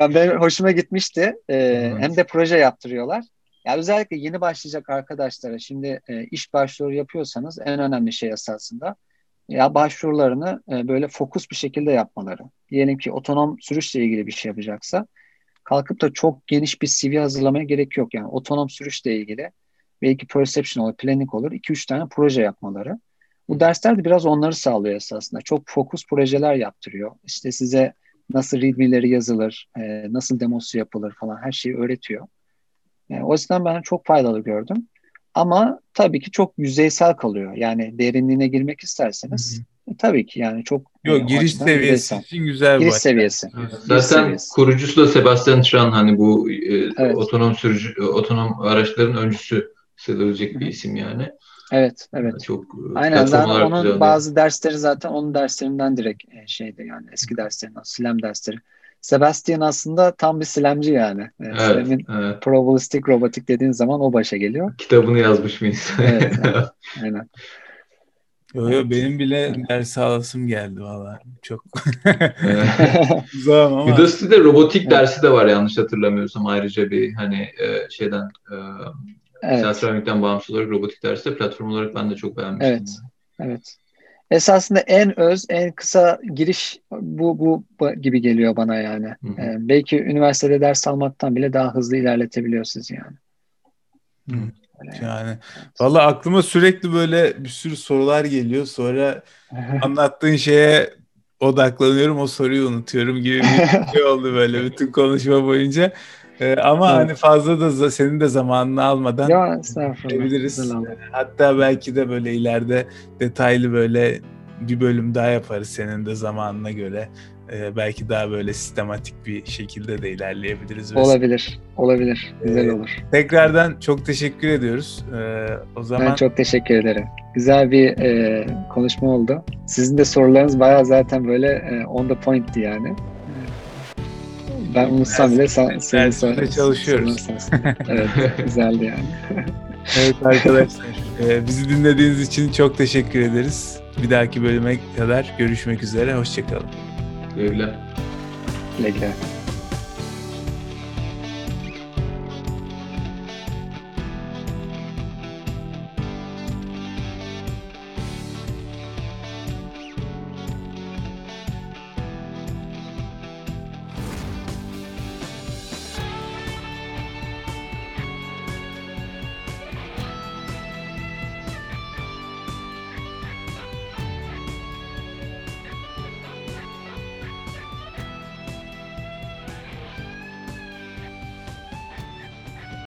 yani benim hoşuma gitmişti. Ee, evet. Hem de proje yaptırıyorlar. Ya özellikle yeni başlayacak arkadaşlara şimdi e, iş başvuru yapıyorsanız en önemli şey esasında ya başvurularını e, böyle fokus bir şekilde yapmaları. Diyelim ki otonom sürüşle ilgili bir şey yapacaksa kalkıp da çok geniş bir CV hazırlamaya gerek yok. Yani otonom sürüşle ilgili belki perception olur, planning olur. 2-3 tane proje yapmaları. Bu dersler de biraz onları sağlıyor esasında. Çok fokus projeler yaptırıyor. İşte size nasıl readme'leri yazılır, e, nasıl demosu yapılır falan her şeyi öğretiyor. E, o yüzden ben çok faydalı gördüm. Ama tabii ki çok yüzeysel kalıyor. Yani derinliğine girmek isterseniz E, tabii ki yani çok Yok e, giriş seviyesi için güzel Giriş bir seviyesi. Zaten seviyesi. kurucusu da Sebastian Tran hani bu e, Evet. otonom sürücü otonom araçların öncüsü sayılabilecek bir isim yani. Evet, evet. Çok e, Aynen olarak onun bazı dersleri zaten onun derslerinden direkt e, şeydi yani eski derslerinden Slam dersleri. Sebastian aslında tam bir Slamcı yani. E, Evet, Slam'in evet. probabilistik robotik dediğin zaman o başa geliyor. Kitabını yazmış mıyız? Evet, evet. Aynen. Yo, yo, benim bile ders alasım geldi valla. Çok uzağım ama. Udacity'de robotik Evet. dersi de var yanlış hatırlamıyorsam ayrıca bir hani e, şeyden e, Evet. Bağımsız olarak robotik dersi de platform olarak ben de çok beğenmiştim. Evet. Evet. Esasında en öz, en kısa giriş bu bu, gibi geliyor bana yani. Hı hı. E, belki üniversitede ders almaktan bile daha hızlı ilerletebiliyor sizi yani. Hı. Öyle yani. Yani valla aklıma sürekli böyle bir sürü sorular geliyor. Sonra anlattığın şeye odaklanıyorum. O soruyu unutuyorum gibi bir şey oldu böyle bütün konuşma boyunca. Ee, ama Evet. hani fazla da senin de zamanını almadan Ya. Güzel oldu. hatta belki de böyle ileride detaylı böyle bir bölüm daha yaparız senin de zamanına göre. Ee, belki daha böyle sistematik bir şekilde de ilerleyebiliriz. Olabilir. Olabilir. Güzel Ee, olur. Tekrardan çok teşekkür ediyoruz. Ee, o zaman Ben çok teşekkür ederim. Güzel bir e, konuşma oldu. Sizin de sorularınız bayağı zaten böyle e, on the point'ti yani. Ben unutsam bile sen, senin Dersimizde sor- çalışıyoruz. sorun sensin. Evet, güzeldi yani. Evet arkadaşlar e, bizi dinlediğiniz için çok teşekkür ederiz. Bir dahaki bölüme kadar görüşmek üzere. Hoşçakalın. Güle güle.